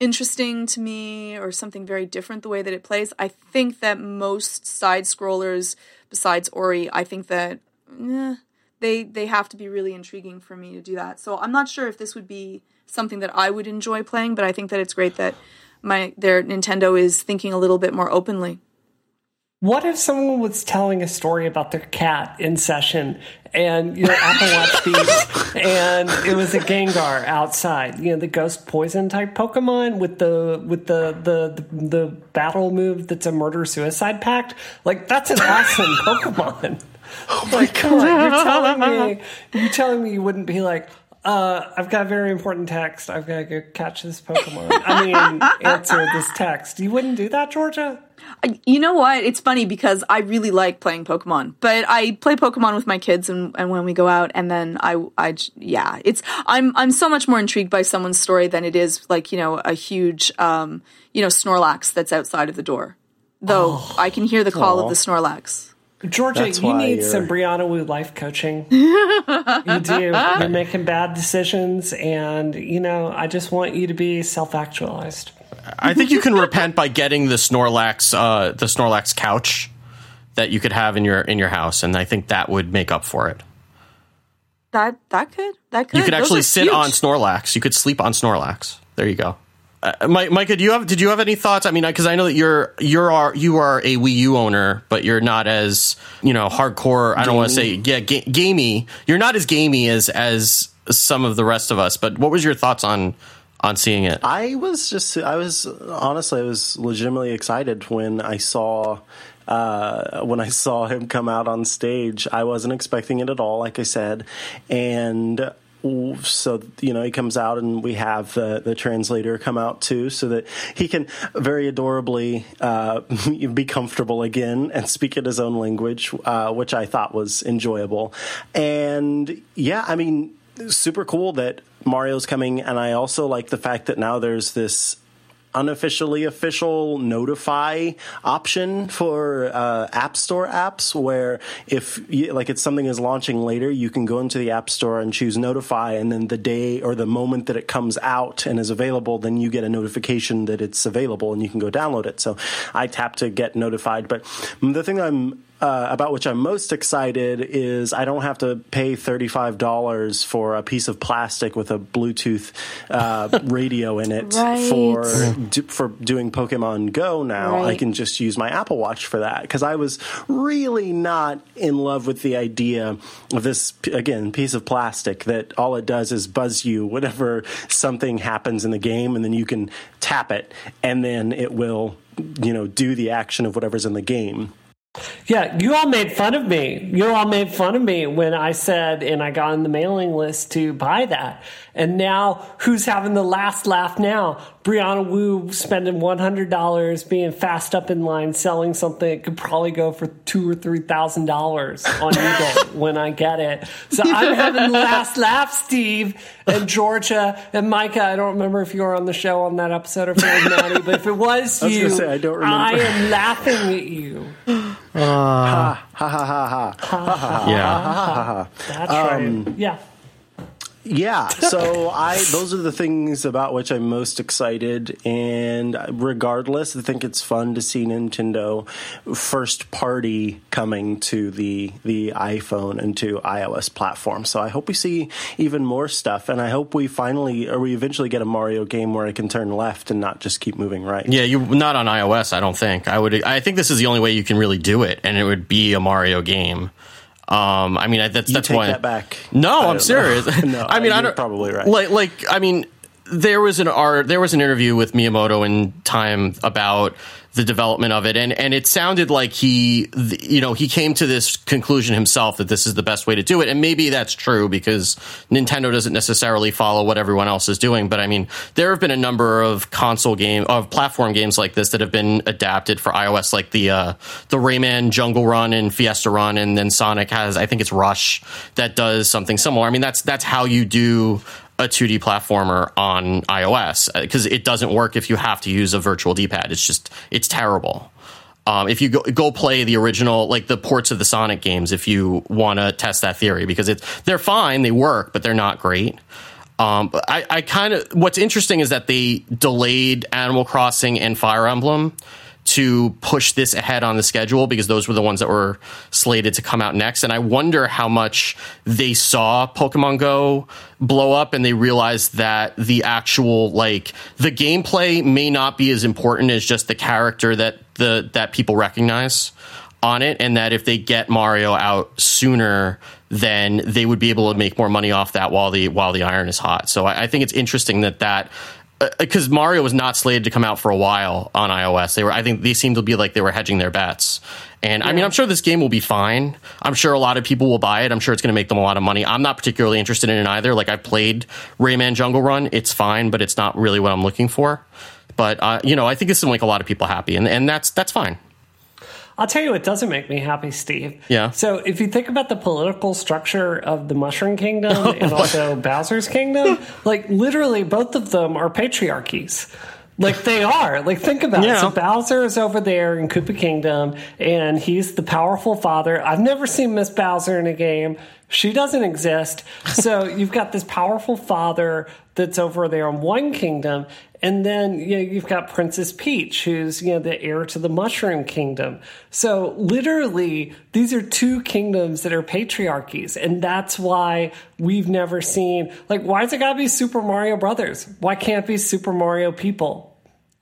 interesting to me or something very different the way that it plays. I think that most side scrollers, besides Ori, I think that eh, they they have to be really intriguing for me to do that. So I'm not sure if this would be something that I would enjoy playing, but I think that it's great that my their Nintendo is thinking a little bit more openly. What if someone was telling a story about their cat in session and your Apple Watch beeps and it was a Gengar outside, you know, the ghost poison type Pokemon with the with the the the, the battle move that's a murder suicide pact? Like that's an awesome Pokemon. Oh my like, god! You're telling me you're telling me you wouldn't be like, uh, I've got a very important text. I've got to go catch this Pokemon. I mean, answer this text. You wouldn't do that, Georgia? You know what? It's funny because I really like playing Pokemon, but I play Pokemon with my kids and, and when we go out, and then I, I, yeah, it's I'm I'm so much more intrigued by someone's story than it is like you know a huge um you know Snorlax that's outside of the door. Though oh, I can hear the call of the Snorlax. Georgia, That's you need some Brianna Wu life coaching. you do. You're making bad decisions, and you know, I just want you to be self actualized. I think you can repent by getting the Snorlax, uh, the Snorlax couch that you could have in your in your house, and I think that would make up for it. That that could that could. You could actually sit huge. on Snorlax. You could sleep on Snorlax. There you go. Uh, Micah, do you have did you have any thoughts? I mean, because I know that you're you're are you are a Wii U owner, but you're not as you know hardcore. I don't want to say yeah ga- gamey. You're not as gamey as as some of the rest of us. But what was your thoughts on on seeing it? I was just, I was honestly, I was legitimately excited when I saw. Uh, when I saw him come out on stage, I wasn't expecting it at all, like I said, and so you know he comes out and we have the, the translator come out too so that he can very adorably uh, be comfortable again and speak in his own language uh, which i thought was enjoyable and yeah i mean super cool that Mario's coming, and I also like the fact that now there's this unofficially official notify option for uh, app store apps where if you, like it's something is launching later you can go into the app store and choose notify and then the day or the moment that it comes out and is available then you get a notification that it's available and you can go download it. So i tap to get notified. But the thing i'm uh, about which I'm most excited is I don't have to pay $35 for a piece of plastic with a Bluetooth uh, radio in it right. for for doing Pokemon Go now. Right. I can just use my Apple Watch for that because I was really not in love with the idea of this again piece of plastic that all it does is buzz you whenever something happens in the game and then you can tap it and then it will you know do the action of whatever's in the game yeah, you all made fun of me. You all made fun of me when I said, and I got on the mailing list to buy that. And now, who's having the last laugh now? Brianna Wu spending one hundred dollars, being fast up in line, selling something that could probably go for two or three thousand dollars on eBay when I get it. So I'm having the last laugh, Steve and Georgia and Micah. I don't remember if you were on the show on that episode of Naughty, but if it was, was you, say, I don't remember. I am laughing at you. Uh, ha ha ha ha ha ha ha. Yeah, that's right. Um, yeah yeah, so I those are the things about which I'm most excited, and regardless, I think it's fun to see Nintendo first party coming to the the iPhone and to iOS platform. So I hope we see even more stuff, and I hope we finally or we eventually get a Mario game where I can turn left and not just keep moving right. Yeah, you not on iOS. I don't think I would. I think this is the only way you can really do it, and it would be a Mario game. Um, I mean, that's You that's why. that back. No, I I'm serious. no, I mean, I don't probably right. Like, like, I mean, there was an art, there was an interview with Miyamoto in time about the development of it, and and it sounded like he, you know, he came to this conclusion himself that this is the best way to do it, and maybe that's true because Nintendo doesn't necessarily follow what everyone else is doing. But I mean, there have been a number of console game of platform games like this that have been adapted for iOS, like the uh, the Rayman Jungle Run and Fiesta Run, and then Sonic has, I think it's Rush that does something similar. I mean, that's that's how you do a 2D platformer on iOS because it doesn't work if you have to use a virtual D-pad. It's just it's terrible. Um, if you go, go play the original, like the ports of the Sonic games, if you want to test that theory, because it's they're fine, they work, but they're not great. Um, but I, I kind of what's interesting is that they delayed Animal Crossing and Fire Emblem to push this ahead on the schedule because those were the ones that were slated to come out next. And I wonder how much they saw Pokemon Go blow up and they realized that the actual like the gameplay may not be as important as just the character that the that people recognize on it and that if they get Mario out sooner then they would be able to make more money off that while the while the iron is hot. So I, I think it's interesting that that because Mario was not slated to come out for a while on iOS. They were, I think, they seemed to be like they were hedging their bets. And I mean, I'm sure this game will be fine. I'm sure a lot of people will buy it. I'm sure it's going to make them a lot of money. I'm not particularly interested in it either. Like I've played Rayman Jungle Run. It's fine, but it's not really what I'm looking for. But uh, you know, I think this will make a lot of people happy, and and that's that's fine. I'll tell you what doesn't make me happy, Steve. Yeah. So if you think about the political structure of the Mushroom Kingdom and also Bowser's Kingdom, like literally both of them are patriarchies. Like they are. Like think about Yeah. it. So Bowser is over there in Koopa Kingdom and he's the powerful father. I've never seen Miss Bowser in a game. She doesn't exist. So you've got this powerful father that's over there in one kingdom, and then you know, you've got Princess Peach, who's you know the heir to the Mushroom Kingdom. So literally, these are two kingdoms that are patriarchies, and that's why we've never seen like why's it gotta be Super Mario Brothers? Why can't be Super Mario People?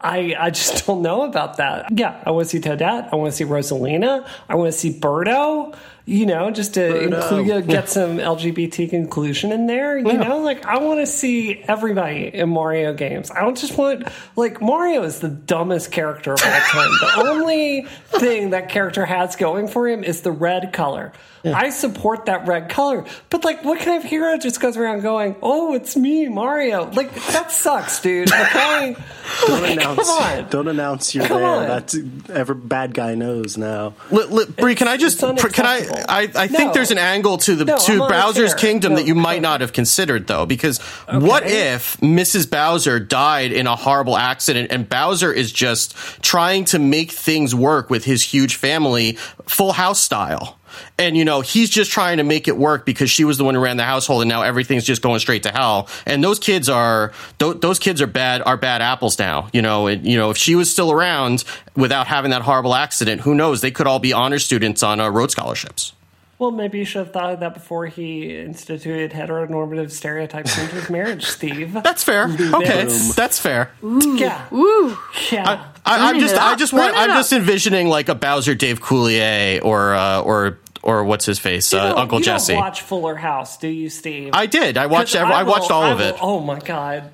I, I just don't know about that. Yeah, I want to see Toadette. I want to see Rosalina. I want to see Birdo. You know, just to include, um, get some LGBT inclusion in there. You know, like I want to see everybody in Mario games. I don't just want like Mario is the dumbest character of all time. the only thing that character has going for him is the red color. I support that red color, but like, what kind of hero just goes around going, "Oh, it's me, Mario"? Like that sucks, dude. Okay, Don't Like, announce. Come on. Don't announce you're Come there. on. That's every bad guy knows now. Li- li- Bree, can I just? it's Can I? I, I think No. there's an angle to the No, to I'm Bowser's. Kingdom No, that you might not have considered though, because what if Mrs. Bowser died in a horrible accident and Bowser is just trying to make things work with his huge family, Full House style. And you know he's just trying to make it work because she was the one who ran the household, and now everything's just going straight to hell. And those kids are th- those kids are bad are bad apples now. You know, and, you know if she was still around without having that horrible accident, who knows? They could all be honor students on uh, Rhodes scholarships. Well, maybe you should have thought of that before he instituted heteronormative stereotypes into his marriage, Steve. That's fair. Okay, Boom. that's fair. yeah. Ooh. Yeah. I, I'm just, I just want, I'm just envisioning like a Bowser, Dave Coulier, or uh, or or what's his face, uh, Uncle you Jesse. Don't watch Fuller House, do you, Steve? I did. I watched. Every, I, will- watched all I of will- it. Oh my god.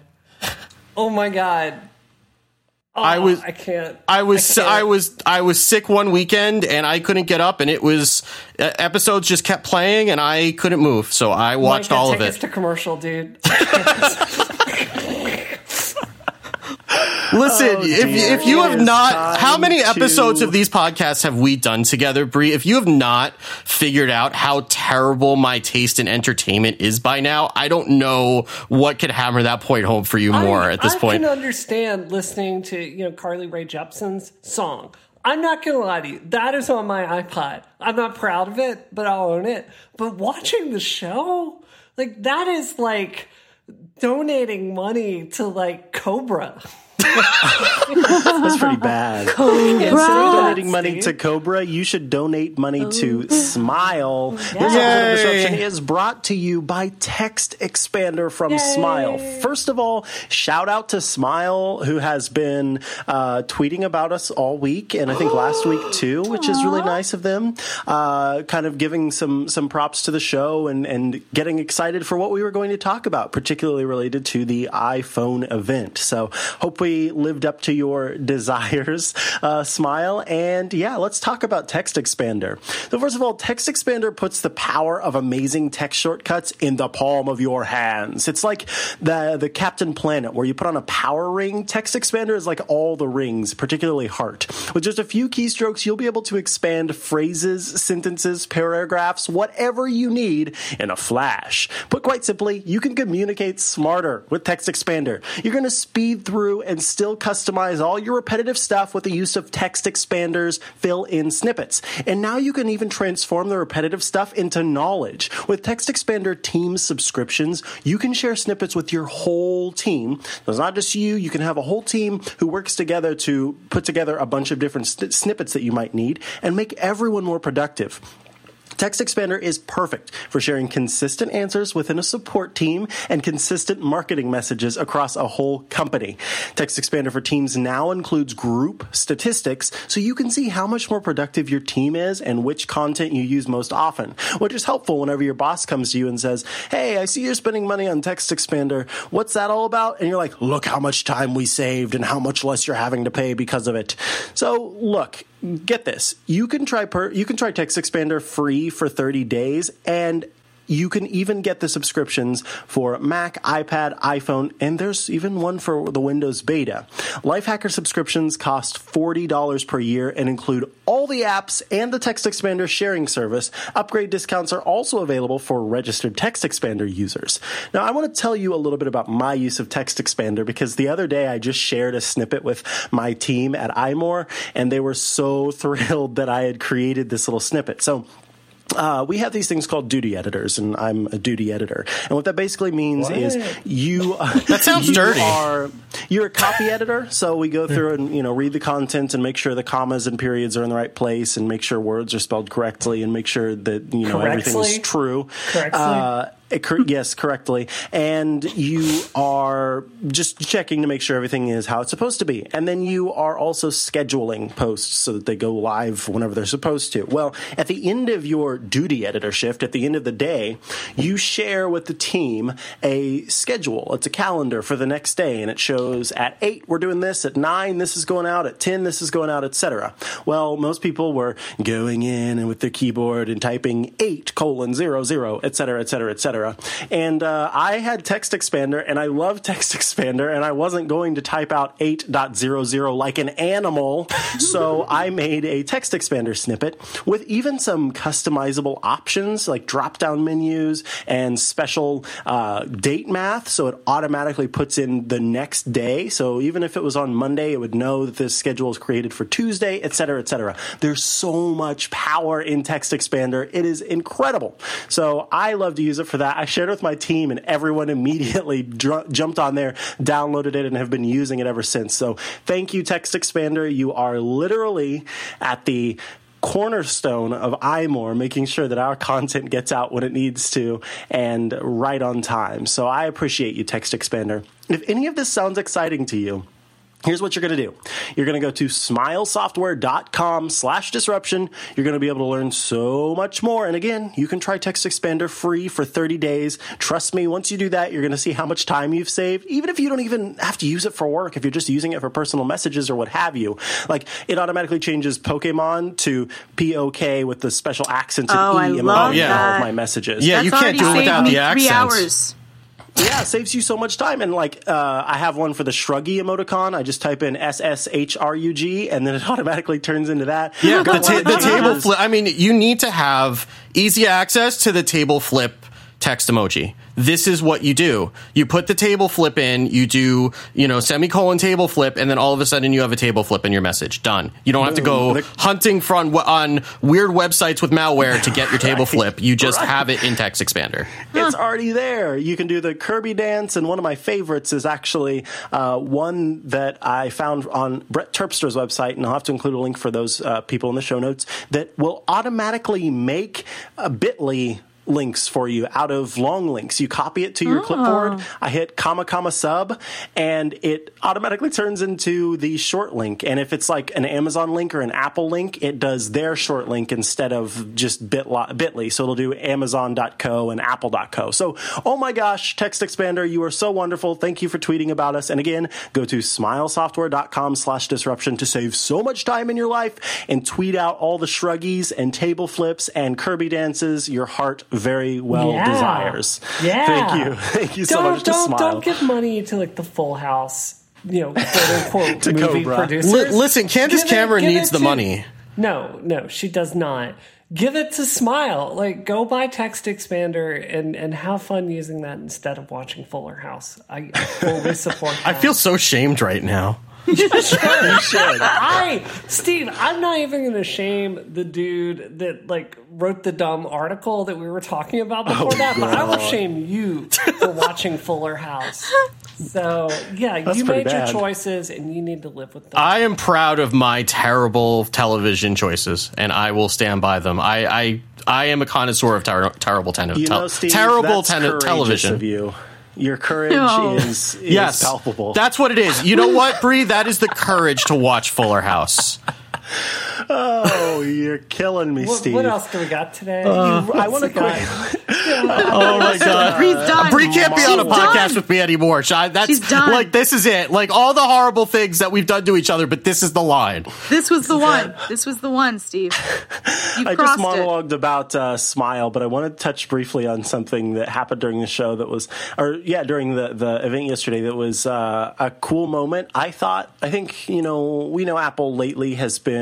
Oh my god. Oh, I was- I can't. I was can't. I, was I was sick one weekend and I couldn't get up and it was uh, episodes just kept playing and I couldn't move so I watched all of it. to commercial, dude. Listen, if dear. if you It have not, how many episodes to- of these podcasts have we done together, Bree? If you have not figured out how terrible my taste in entertainment is by now, I don't know what could hammer that point home for you more I, at this I point. I can understand listening to you know Carly Rae Jepsen's song. I'm not gonna lie to you. That is on my iPod. I'm not proud of it, but I'll own it. But watching the show, Like that is like donating money to like Cobra. That's pretty bad. Instead of donating money to Cobra, you should donate money to Smile. This episode. Disruption is brought to you by Text Expander from Yay. Smile. First of all, shout out to Smile, who has been uh, tweeting about us all week, and I think last week too, which is really nice of them. Uh, kind of giving some some props to the show and and getting excited for what we were going to talk about, particularly related to the iPhone event. So hope we lived up to your desires, uh, Smile. And yeah, let's talk about Text Expander. So first of all, Text Expander puts the power of amazing text shortcuts in the palm of your hands. It's like the the Captain Planet, where you put on a power ring. Text Expander is like all the rings, particularly Heart. With just a few keystrokes, you'll be able to expand phrases, sentences, paragraphs, whatever you need in a flash. Put quite simply, you can communicate smarter with Text Expander. You're going to speed through and still customize all your repetitive stuff with the use of Text Expander's fill in snippets. And now you can even transform the repetitive stuff into knowledge. With Text Expander Team subscriptions, you can share snippets with your whole team. So it's not just you, you can have a whole team who works together to put together a bunch of different snippets that you might need and make everyone more productive. Text Expander is perfect for sharing consistent answers within a support team and consistent marketing messages across a whole company. Text Expander for Teams now includes group statistics so you can see how much more productive your team is and which content you use most often, which is helpful whenever your boss comes to you and says, Hey, I see you're spending money on Text Expander. What's that all about? And you're like, Look how much time we saved and how much less you're having to pay because of it. So, look, get this. You can try per you can try text expander free for 30 days and you can even get the subscriptions for Mac, iPad, iPhone, and there's even one for the Windows Beta. Lifehacker subscriptions cost $40 per year and include all the apps and the Text Expander sharing service. Upgrade discounts are also available for registered Text Expander users. Now, I want to tell you a little bit about my use of Text Expander because the other day I just shared a snippet with my team at iMore, and they were so thrilled that I had created this little snippet. So, uh, we have these things called duty editors, and I'm a duty editor. And what that basically means is you. Uh, That sounds you dirty. Are, you're a copy editor, so we go through and you know read the content and make sure the commas and periods are in the right place, and make sure words are spelled correctly, and make sure that you know everything is true. Correctly? Uh, Eh, yes, correctly. And you are just checking to make sure everything is how it's supposed to be. And then you are also scheduling posts so that they go live whenever they're supposed to. Well, at the end of your duty editor shift, at the end of the day, you share with the team a schedule. It's a calendar for the next day, and it shows at 8, we're doing this, at 9, this is going out, at 10, this is going out, etc. Well, most people were going in and with their keyboard and typing 8 colon 00, etc., etc., etc. And uh, I had Text Expander, and I love Text Expander, and I wasn't going to type out 8.00 like an animal, so I made a Text Expander snippet with even some customizable options like drop down menus and special uh, date math, so it automatically puts in the next day. So even if it was on Monday, it would know that this schedule is created for Tuesday, et cetera, et cetera. There's so much power in Text Expander. It is incredible. So I love to use it for that. I shared it with my team, and everyone immediately dr- jumped on there, downloaded it, and have been using it ever since. So thank you, Text Expander. You are literally at the cornerstone of iMore, making sure that our content gets out when it needs to and right on time. So I appreciate you, Text Expander. If any of this sounds exciting to you, Here's what you're going to do. You're going to go to smilesoftware.com slash disruption. You're going to be able to learn so much more. And again, you can try Text Expander free for 30 days. Trust me, once you do that, you're going to see how much time you've saved, even if you don't even have to use it for work, if you're just using it for personal messages or what have you. Like, it automatically changes Pokemon to POK with the special accents and Oh, I E in love all of my messages. Yeah, you can't do it without me the three accents. hours. Yeah, it saves you so much time. And like, uh, I have one for the shruggy emoticon. I just type in S S H R U G, and then it automatically turns into that. Yeah, the, ta- the table flip. I mean, you need to have easy access to the table flip text emoji. This is what you do. You put the table flip in, you do, you know, semicolon table flip, and then all of a sudden you have a table flip in your message. Done. You don't have to go hunting from on weird websites with malware to get your table Right. flip. You just Right. have it in Text Expander. It's already there. You can do the Kirby dance, and one of my favorites is actually uh, one that I found on Brett Terpstra's website, and I'll have to include a link for those uh, people in the show notes that will automatically make a Bitly links for you out of long links. You copy it to your ah. clipboard. I hit comma comma sub and it automatically turns into the short link. And if it's like an Amazon link or an Apple link, it does their short link instead of just Bitli- Bitly. So it'll do amazon.co and apple.co. So, oh my gosh, Text Expander, you are so wonderful. Thank you for tweeting about us. And again, go to smilesoftware.com slash disruption to save so much time in your life and tweet out all the shruggies and table flips and Kirby dances your heart very well Yeah. desires. Yeah. Thank you. Thank you so don't much to don't Smile. don't give money to like the Full House, you know, quote unquote To movie Cobra. producers. Li- listen, Candace Give it- Cameron give needs the to- money. No, no, she does not. Give it to Smile. Like, go buy Text Expander and and have fun using that instead of watching Fuller House. I fully support. I feel so shamed right now. You should. I, Steve, I'm not even going to shame the dude that like wrote the dumb article that we were talking about before Oh, that, but I will shame you for watching Fuller House. So yeah, That's you made bad. your choices and you need to live with them. I am proud of my terrible television choices, and I will stand by them. I I, I am a connoisseur of ter- terrible ten- You know, Steve, terrible that's ten- television. of you. Your courage No. is, is Yes, palpable. That's what it is. You know what, Bree? That is the courage to watch Fuller House. Oh, you're killing me, what, Steve. what else do we got today? I want to got? quit. Oh my god. Bree's done. Bree can't be on a podcast done. with me anymore. Shy. That's She's done. like this is it. Like all the horrible things that we've done to each other, but this is the line. This was the one. This was the one, Steve. You I just crossed it. monologued about uh, Smile, but I want to touch briefly on something that happened during the show that was, or yeah, during the, the event yesterday that was uh, a cool moment. I thought, I think, you know, we know Apple lately has been,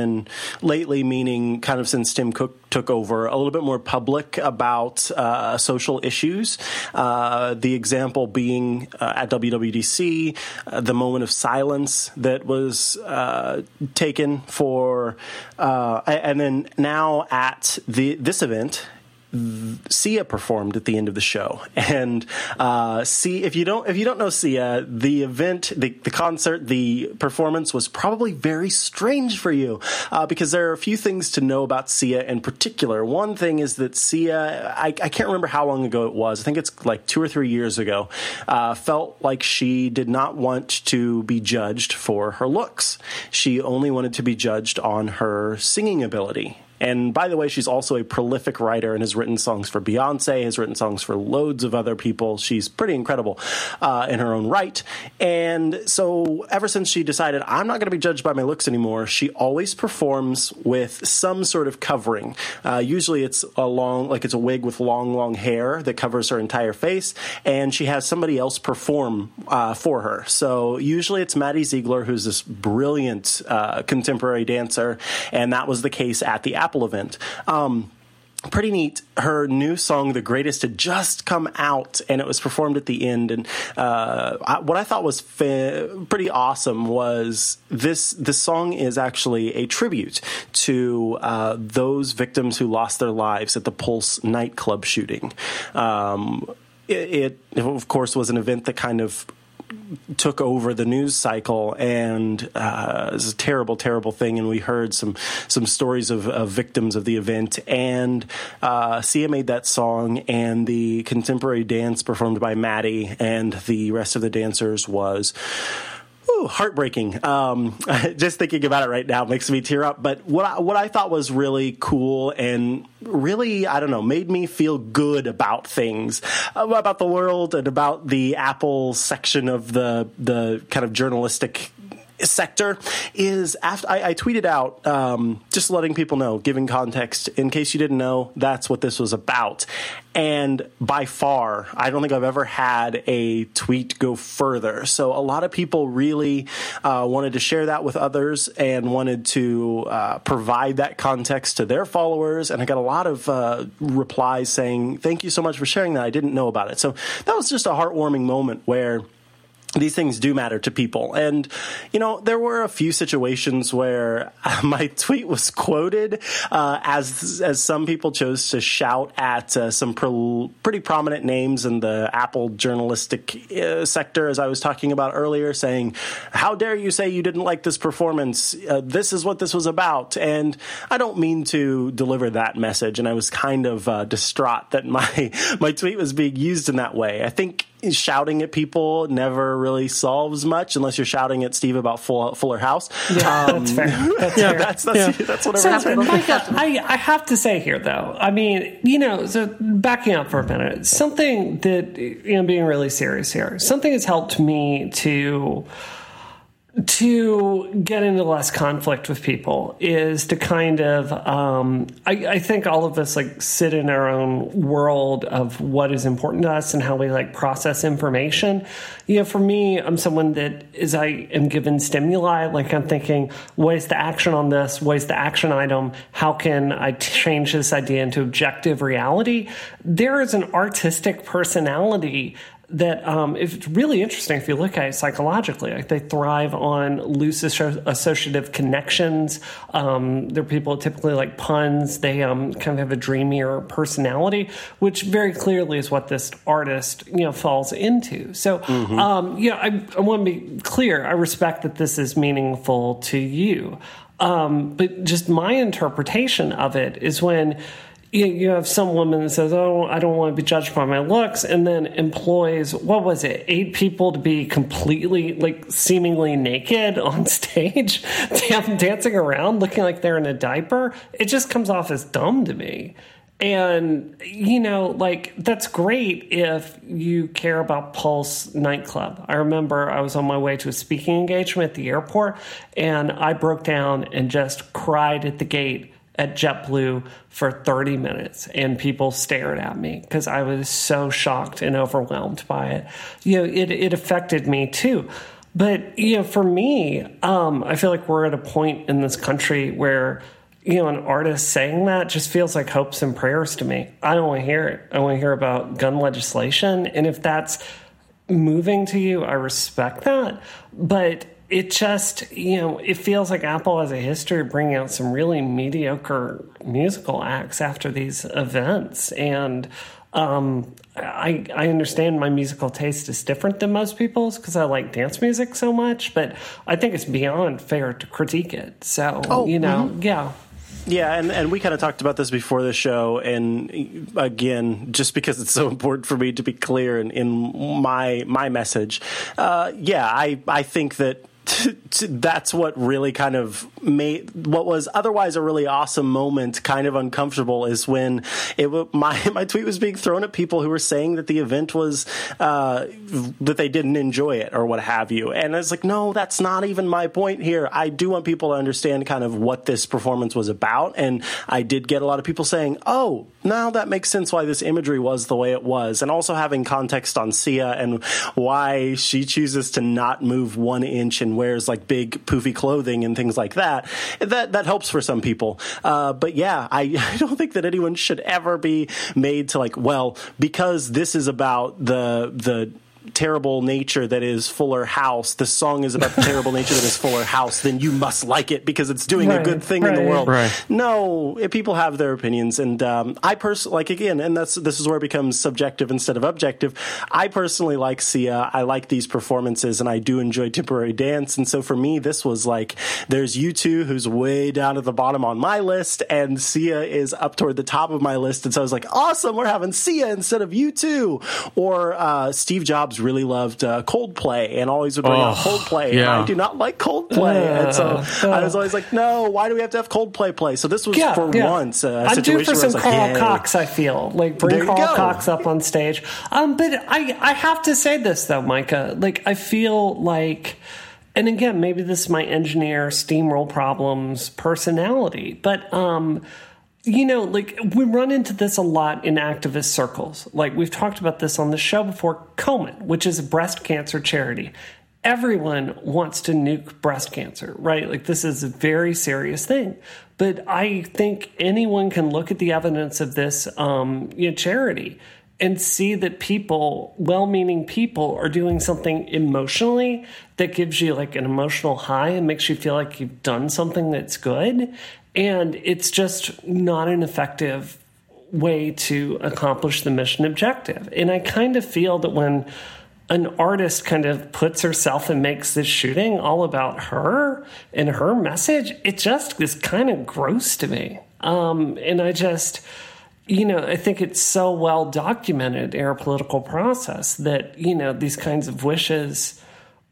lately meaning kind of since Tim Cook took over, a little bit more public about uh, social issues. Uh, the example being uh, at WWDC, uh, the moment of silence that was uh, taken for, uh, and then now at the this event. Sia performed at the end of the show, and uh, see if you don't if you don't know Sia, the event, the, the concert, the performance was probably very strange for you uh, because there are a few things to know about Sia in particular. One thing is that Sia, I, I can't remember how long ago it was. I think it's like two or three years ago. Uh, felt like she did not want to be judged for her looks. She only wanted to be judged on her singing ability. And by the way, she's also a prolific writer and has written songs for Beyonce, has written songs for loads of other people. She's pretty incredible uh, in her own right. And so, ever since she decided, I'm not going to be judged by my looks anymore, she always performs with some sort of covering. Uh, usually, it's a long, like it's a wig with long, long hair that covers her entire face. And she has somebody else perform uh, for her. So, usually, it's Maddie Ziegler, who's this brilliant uh, contemporary dancer. And that was the case at the Apple event. Um, pretty neat. Her new song, "The Greatest," had just come out, and it was performed at the end. And uh, I, what I thought was fa- pretty awesome was this. This song is actually a tribute to uh, those victims who lost their lives at the Pulse nightclub shooting. Um, it, it, of course, was an event that kind of took over the news cycle and uh, it was a terrible, terrible thing. And we heard some some stories of, of victims of the event. And uh, Sia made that song, and the contemporary dance performed by Maddie and the rest of the dancers was. Ooh, heartbreaking. Um, just thinking about it right now makes me tear up. But what I, what I thought was really cool and really, I don't know, made me feel good about things, uh, about the world and about the Apple section of the the kind of journalistic sector is after I, I tweeted out um, just letting people know, giving context in case you didn't know, that's what this was about. And by far, I don't think I've ever had a tweet go further. So a lot of people really uh, wanted to share that with others and wanted to uh, provide that context to their followers. And I got a lot of uh, replies saying, "Thank you so much for sharing that. I didn't know about it." So that was just a heartwarming moment where these things do matter to people. And, you know, there were a few situations where my tweet was quoted uh, as as some people chose to shout at uh, some pro- pretty prominent names in the Apple journalistic uh, sector, as I was talking about earlier, saying, How dare you say you didn't like this performance? Uh, this is what this was about. And I don't mean to deliver that message. And I was kind of uh, distraught that my, my tweet was being used in that way. I think shouting at people never really solves much unless you're shouting at Steve about Full, Fuller House. Yeah, um, that's fair. That's yeah, fair. that's that's, yeah. that's what so, Micah, I, I have to say here though, I mean, you know, so backing up for a minute, something that you know, being really serious here, something has helped me to to get into less conflict with people is to kind of um, I, I, think all of us like sit in our own world of what is important to us and how we like process information. You know for me i'm someone that as i am given stimuli like i'm thinking what is the action on this? What is the action item? How can i change this idea into objective reality? There is an artistic personality that um, it's really interesting if you look at it psychologically. Like they thrive on loose associative connections. Um, they're people typically like puns. They um, kind of have a dreamier personality, which very clearly is what this artist you know falls into. So mm-hmm. Um, yeah, I, I want to be clear. I respect that this is meaningful to you, um, but just my interpretation of it is when you have some woman that says, "Oh, I don't want to be judged by my looks," and then employs what was it, eight people to be completely like seemingly naked on stage, dancing around, looking like they're in a diaper. It just comes off as dumb to me. And you know, like that's great if you care about Pulse nightclub. I remember I was on my way to a speaking engagement at the airport, and I broke down and just cried at the gate at JetBlue for 30 minutes and people stared at me because I was so shocked and overwhelmed by it. You know, it, it affected me too. But, you know, for me, um, I feel like we're at a point in this country where, you know, an artist saying that just feels like hopes and prayers to me. I don't want to hear it. I want to hear about gun legislation. And if that's moving to you, I respect that. But it just you know it feels like apple has a history of bringing out some really mediocre musical acts after these events and um, I, I understand my musical taste is different than most people's because I like dance music so much, but I think it's beyond fair to critique it. So, oh, you know, mm-hmm. yeah. Yeah, and, and we kind of talked about this before the show, and again, just because it's so important for me to be clear in, in my my message, uh, yeah, I I think that that's what really kind of made what was otherwise a really awesome moment kind of uncomfortable is when it my my tweet was being thrown at people who were saying that the event was uh, that they didn't enjoy it or what have you. And it's like no that's not even my point here. I do want people to understand kind of what this performance was about. And I did get a lot of people saying oh now that makes sense why this imagery was the way it was. And also having context on Sia and why she chooses to not move one inch and wears like big poofy clothing and things like that. That that helps for some people. Uh, but yeah, I, I don't think that anyone should ever be made to like, well, because this is about the the terrible nature that is Fuller House, the song is about the terrible nature that is Fuller House, then you must like it because it's doing right, a good thing right, in the world. Right. No, people have their opinions, and um, I personally like again, and that's this is where it becomes subjective instead of objective. I personally like Sia. I like these performances, and I do enjoy temporary dance. And so for me, this was like there's U2 who's way down at the bottom on my list, and Sia is up toward the top of my list. And so I was like, awesome, we're having Sia instead of U2 or uh, Steve Jobs Really loved uh, Coldplay and always would bring oh, out Coldplay. Yeah. And I do not like Coldplay. Uh, and so uh, I was always like, no, why do we have to have Coldplay play? So this was yeah, for yeah. once a I'm due for some like, Carl Cox, I feel. Like bring Carl Cox up on stage. Um, but I, I have to say this though, Micah. Like I feel like and again, maybe this is my engineer steamroll problems personality, but um, you know, like we run into this a lot in activist circles. Like we've talked about this on the show before. Komen, which is a breast cancer charity, everyone wants to nuke breast cancer, right? Like this is a very serious thing. But I think anyone can look at the evidence of this um, you know, charity and see that people, well meaning people, are doing something emotionally that gives you like an emotional high and makes you feel like you've done something that's good. And it's just not an effective way to accomplish the mission objective. And I kind of feel that when an artist kind of puts herself and makes this shooting all about her and her message, it just is kind of gross to me. Um, and I just, you know, I think it's so well documented our political process that, you know, these kinds of wishes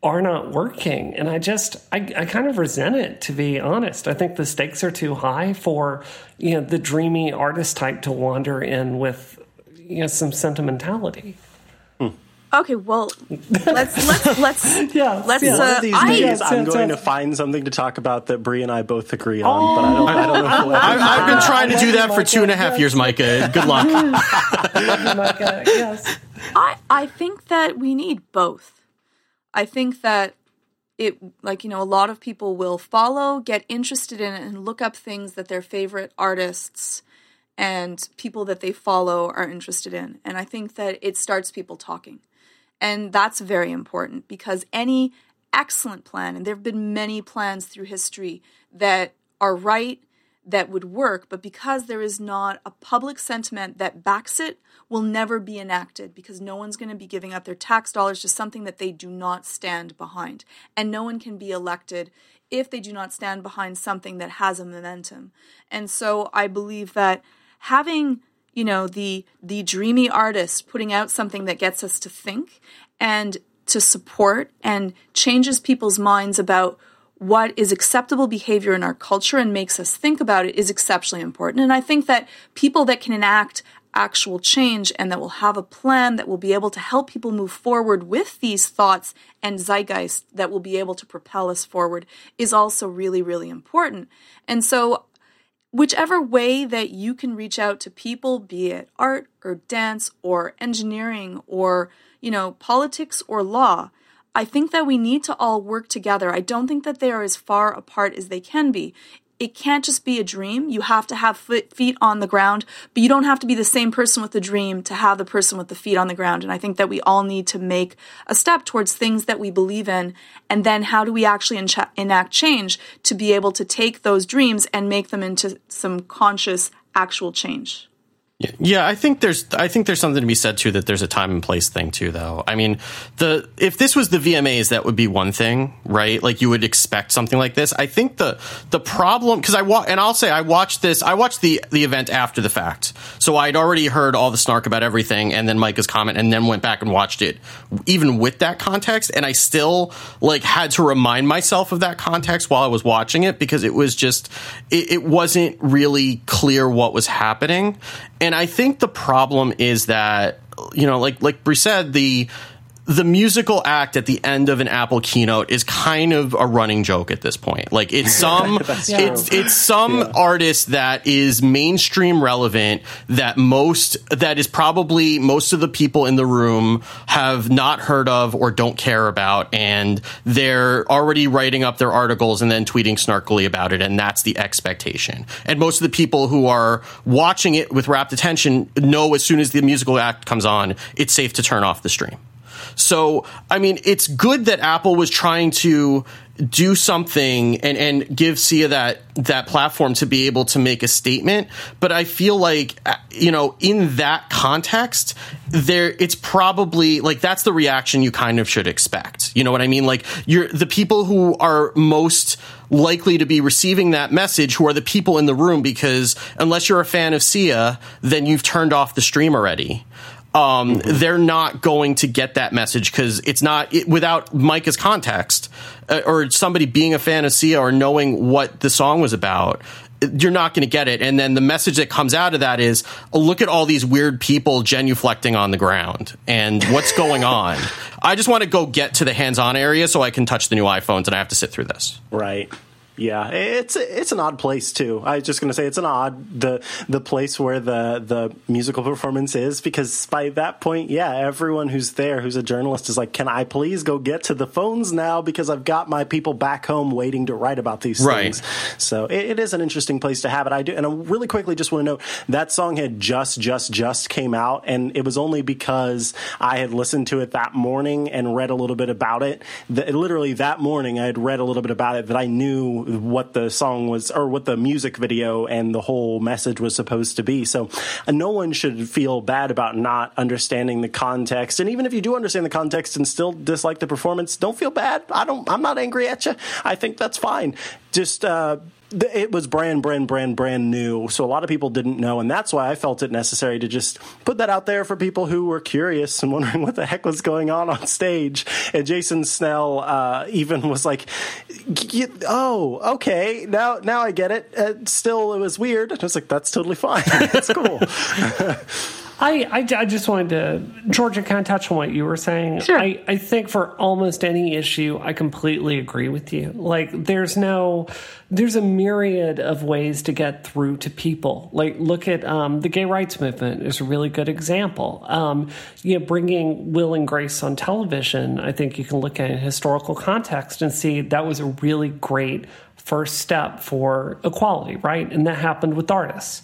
are not working. And I just, I, I kind of resent it, to be honest. I think the stakes are too high for, you know, the dreamy artist type to wander in with, you know, some sentimentality. Okay, well, let's let's let's Yeah, let's. yeah. Uh, One of these I, days, I'm going to find something to talk about that Bree and I both agree on, but I don't, I don't know if we'll ever I've, I've been trying to do that for two and a half years, Micah. Good luck. Micah, yes. I I think that we need both. I think that it like you know a lot of people will follow, get interested in it, and look up things that their favorite artists and people that they follow are interested in, and I think that it starts people talking. And that's very important because any excellent plan, and there have been many plans through history that are right, that would work, but because there is not a public sentiment that backs it, will never be enacted because no one's going to be giving up their tax dollars to something that they do not stand behind. And no one can be elected if they do not stand behind something that has a momentum. And so I believe that having you know the the dreamy artist putting out something that gets us to think and to support and changes people's minds about what is acceptable behavior in our culture and makes us think about it is exceptionally important. And i think that people that can enact actual change and that will have a plan that will be able to help people move forward with these thoughts and zeitgeist that will be able to propel us forward is also really really important. And so whichever way that you can reach out to people, be it art or dance or engineering or, you know, politics or law, I think that we need to all work together. I don't think that they are as far apart as they can be. It can't just be a dream. You have to have feet on the ground, but you don't have to be the same person with the dream to have the person with the feet on the ground. And I think that we all need to make a step towards things that we believe in. And then how do we actually enact change to be able to take those dreams and make them into some conscious, actual change? Yeah, I think there's I think there's something to be said too that there's a time and place thing too though. I mean, the if this was the VMAs that would be one thing, right? Like you would expect something like this. I think the the problem cuz I wa- and I'll say I watched this I watched the the event after the fact. So I'd already heard all the snark about everything and then Micah's comment and then went back and watched it even with that context and I still like had to remind myself of that context while I was watching it because it was just it, it wasn't really clear what was happening. And I think the problem is that you know, like like Bree said, the the musical act at the end of an Apple keynote is kind of a running joke at this point. Like it's some it's it's some artist that is mainstream relevant that most that is probably most of the people in the room have not heard of or don't care about and they're already writing up their articles and then tweeting snarkily about it and that's the expectation. And most of the people who are watching it with rapt attention know as soon as the musical act comes on, it's safe to turn off the stream. So, I mean, it's good that Apple was trying to do something and, and give Sia that that platform to be able to make a statement. But I feel like uh, you know, in that context, there it's probably like that's the reaction you kind of should expect. You know what I mean? Like you're the people who are most likely to be receiving that message who are the people in the room because unless you're a fan of Sia, then you've turned off the stream already um, they're not going to get that message because it's not it, without Micah's context uh, or somebody being a fan of Sia or knowing what the song was about. you're not going to get it. And then the message that comes out of that is, look at all these weird people genuflecting on the ground and what's going on. I just want to go get to the hands-on area so I can touch the new iPhones, and I have to sit through this. Right. Yeah, it's it's an odd place too. I was just going to say it's an odd the the place where the the musical performance is because by that point, yeah, everyone who's there who's a journalist is like, "Can I please go get to the phones now because I've got my people back home waiting to write about these Right. things." So it, it is an interesting place to have it. I do, and I really quickly just want to note that song had just just just came out, and it was only because I had listened to it that morning and read a little bit about it. That literally that morning, I had read a little bit about it that I knew what the song was or what the music video and the whole message was supposed to be. So uh, no one should feel bad about not understanding the context. And even if you do understand the context and still dislike the performance, don't feel bad. I don't. I'm not angry at you. I think that's fine. Just. uh it was brand, brand, brand, brand new. So a lot of people didn't know, and that's why I felt it necessary to just put that out there for people who were curious and wondering what the heck was going on on stage. And Jason Snell uh, even was like, "Y- y- "Oh, okay, now now I get it." Uh, still, it was weird. I was like, "That's totally fine. It's cool." I, I, I just wanted to, Georgia, kind of touch on what you were saying. Sure. I, I think for almost any issue, I completely agree with you. Like, there's no, there's a myriad of ways to get through to people. Like, look at um, the gay rights movement is a really good example. Um, you know, bringing Will and Grace on television, I think you can look at a historical context and see that was a really great first step for equality, right? And that happened with artists.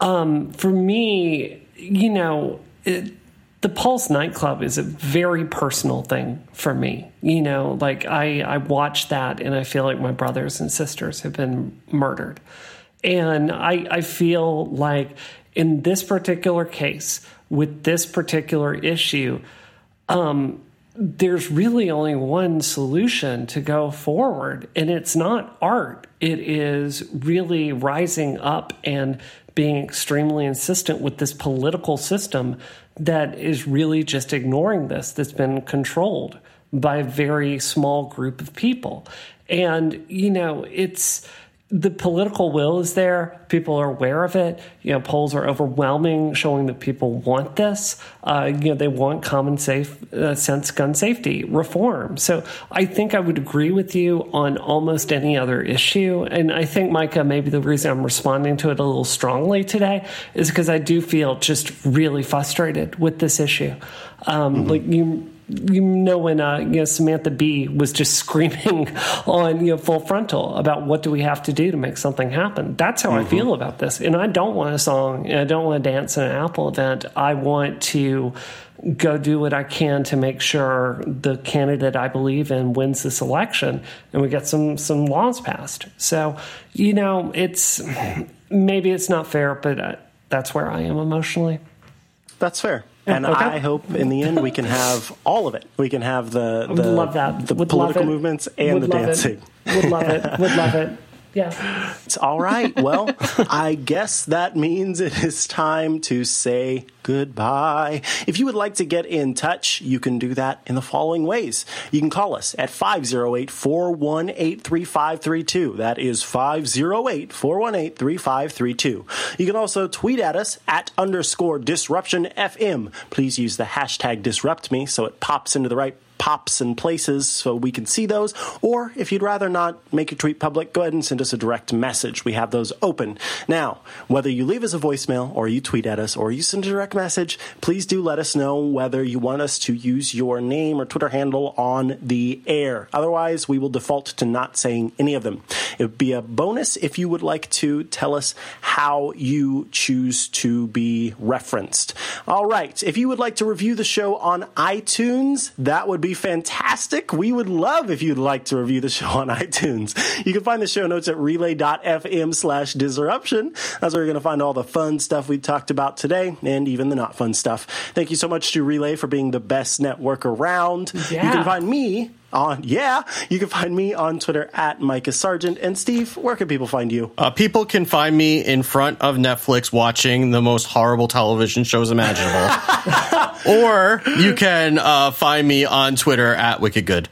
Um, for me, you know, it, the Pulse nightclub is a very personal thing for me. You know, like I, I watch that and I feel like my brothers and sisters have been murdered. And I, I feel like in this particular case, with this particular issue, um, there's really only one solution to go forward, and it's not art. It is really rising up and being extremely insistent with this political system that is really just ignoring this, that's been controlled by a very small group of people. And, you know, it's the political will is there. People are aware of it. You know, polls are overwhelming, showing that people want this. Uh, you know, they want common safe uh, sense gun safety reform. So I think I would agree with you on almost any other issue. And I think, Micah, maybe the reason I'm responding to it a little strongly today is because I do feel just really frustrated with this issue. Um, Like you you know when uh, you know Samantha Bee was just screaming on you know full frontal about what do we have to do to make something happen. That's how I feel about this, and I don't want a song. and I don't want to dance in an Apple event. I want to go do what I can to make sure the candidate I believe in wins this election, and we get some some laws passed. So you know it's maybe it's not fair, but uh, that's where I am emotionally. That's fair. And okay. I hope in the end we can have all of it. We can have the the, love that. the love political movements and Would the love It. Would love it. Would love it. Yeah. It's all right. Well, I guess that means it is time to say goodbye. If you would like to get in touch, you can do that in the following ways. You can call us at 508 418 3532. That is 508 418 3532. You can also tweet at us at underscore disruption FM. Please use the hashtag disrupt me so it pops into the right pops and places so we can see those. Or if you'd rather not make your tweet public, go ahead and send us a direct message. We have those open. Now, whether you leave us a voicemail or you tweet at us or you send a direct message, please do let us know whether you want us to use your name or Twitter handle on the air. Otherwise, we will default to not saying any of them. It would be a bonus if you would like to tell us how you choose to be referenced. All right. If you would like to review the show on iTunes, that would be fantastic. We would love if you'd like to review the show on iTunes. You can find the show notes at relay.fm slash disruption. That's where you're going to find all the fun stuff we talked about today and even the not fun stuff. Thank you so much to Relay for being the best network around. You can find me on, yeah, you can find me on Twitter at Micah Sargent. And Steve, where can people find you? Uh, people can find me in front of Netflix watching the most horrible television shows imaginable. or you can uh, find me on Twitter at Wicked Good.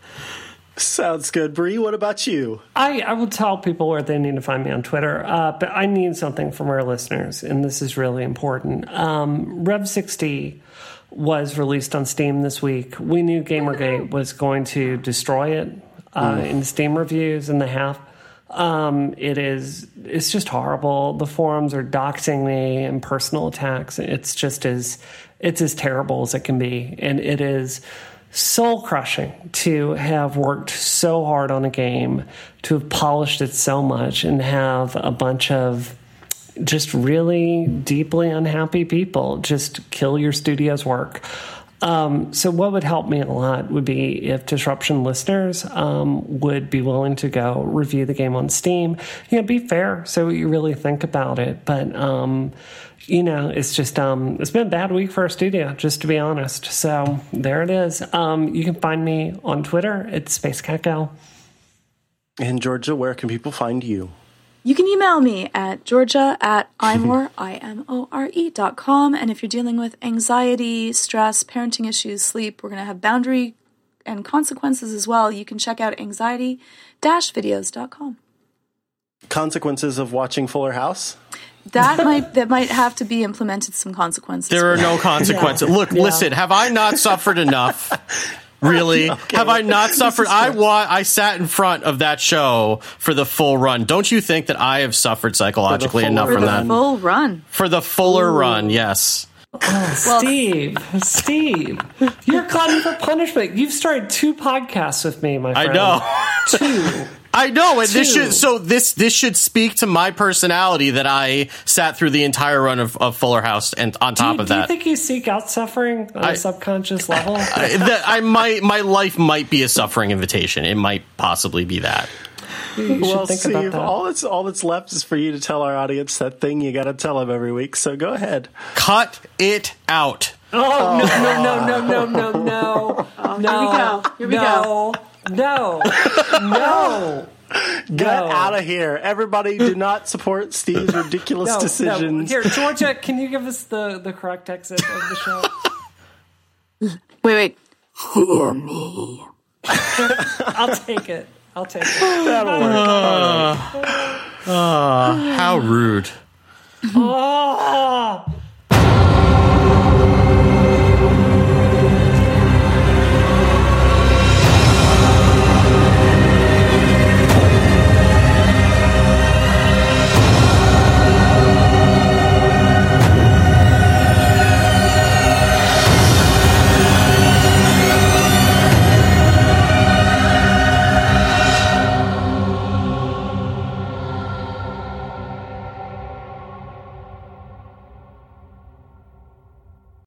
Sounds good, Bree. What about you? I, I will tell people where they need to find me on Twitter, uh, but I need something from our listeners, and this is really important. Um, Rev 60 was released on Steam this week. We knew Gamergate was going to destroy it uh, in Steam reviews, and the half. Um, it is it's just horrible. The forums are doxing me and personal attacks. It's just as it's as terrible as it can be, and it is soul crushing to have worked so hard on a game, to have polished it so much, and have a bunch of just really deeply unhappy people just kill your studio's work. Um, so, what would help me a lot would be if Disruption listeners um, would be willing to go review the game on Steam. You know, be fair, so you really think about it. But um, you know, it's just um, it's been a bad week for our studio, just to be honest. So there it is. Um, you can find me on Twitter at Spacekatgal. And Georgia, where can people find you? You can email me at georgia at imore, I-M-O-R-E dot com. And if you're dealing with anxiety, stress, parenting issues, sleep, we're going to have boundary and consequences as well. You can check out anxiety-videos.com. Consequences of watching Fuller House? That might that might have to be implemented some consequences. There are no consequences. Look, listen, have I not suffered enough? Really? Have I not suffered? I wa- I sat in front of that show for the full run. Don't you think that I have suffered psychologically full enough for from the that? full run. For the fuller run, yes. Steve, Steve, you're glutton for punishment. You've started two podcasts with me, my friend. I know. Two. I know, and this should so this this should speak to my personality that I sat through the entire run of, of Fuller House, and on top you, of that, do you think you seek out suffering on a I- subconscious level? I, that I might my life might be a suffering invitation. It might possibly be that. you well, should think about Steve, that. all that's all that's left is for you to tell our audience that thing you got to tell them every week. So go ahead. Cut it out. Oh no no no no no no no! Oh, Here we go. Here we no, No, no, Get No. out of here, everybody! Do not support Steve's ridiculous no, no. decisions. Here, Georgia, can you give us the the correct exit of the show? Wait, wait. Hear me. I'll take it. I'll take it. That'll work. Ah. Ah. How rude. Oh,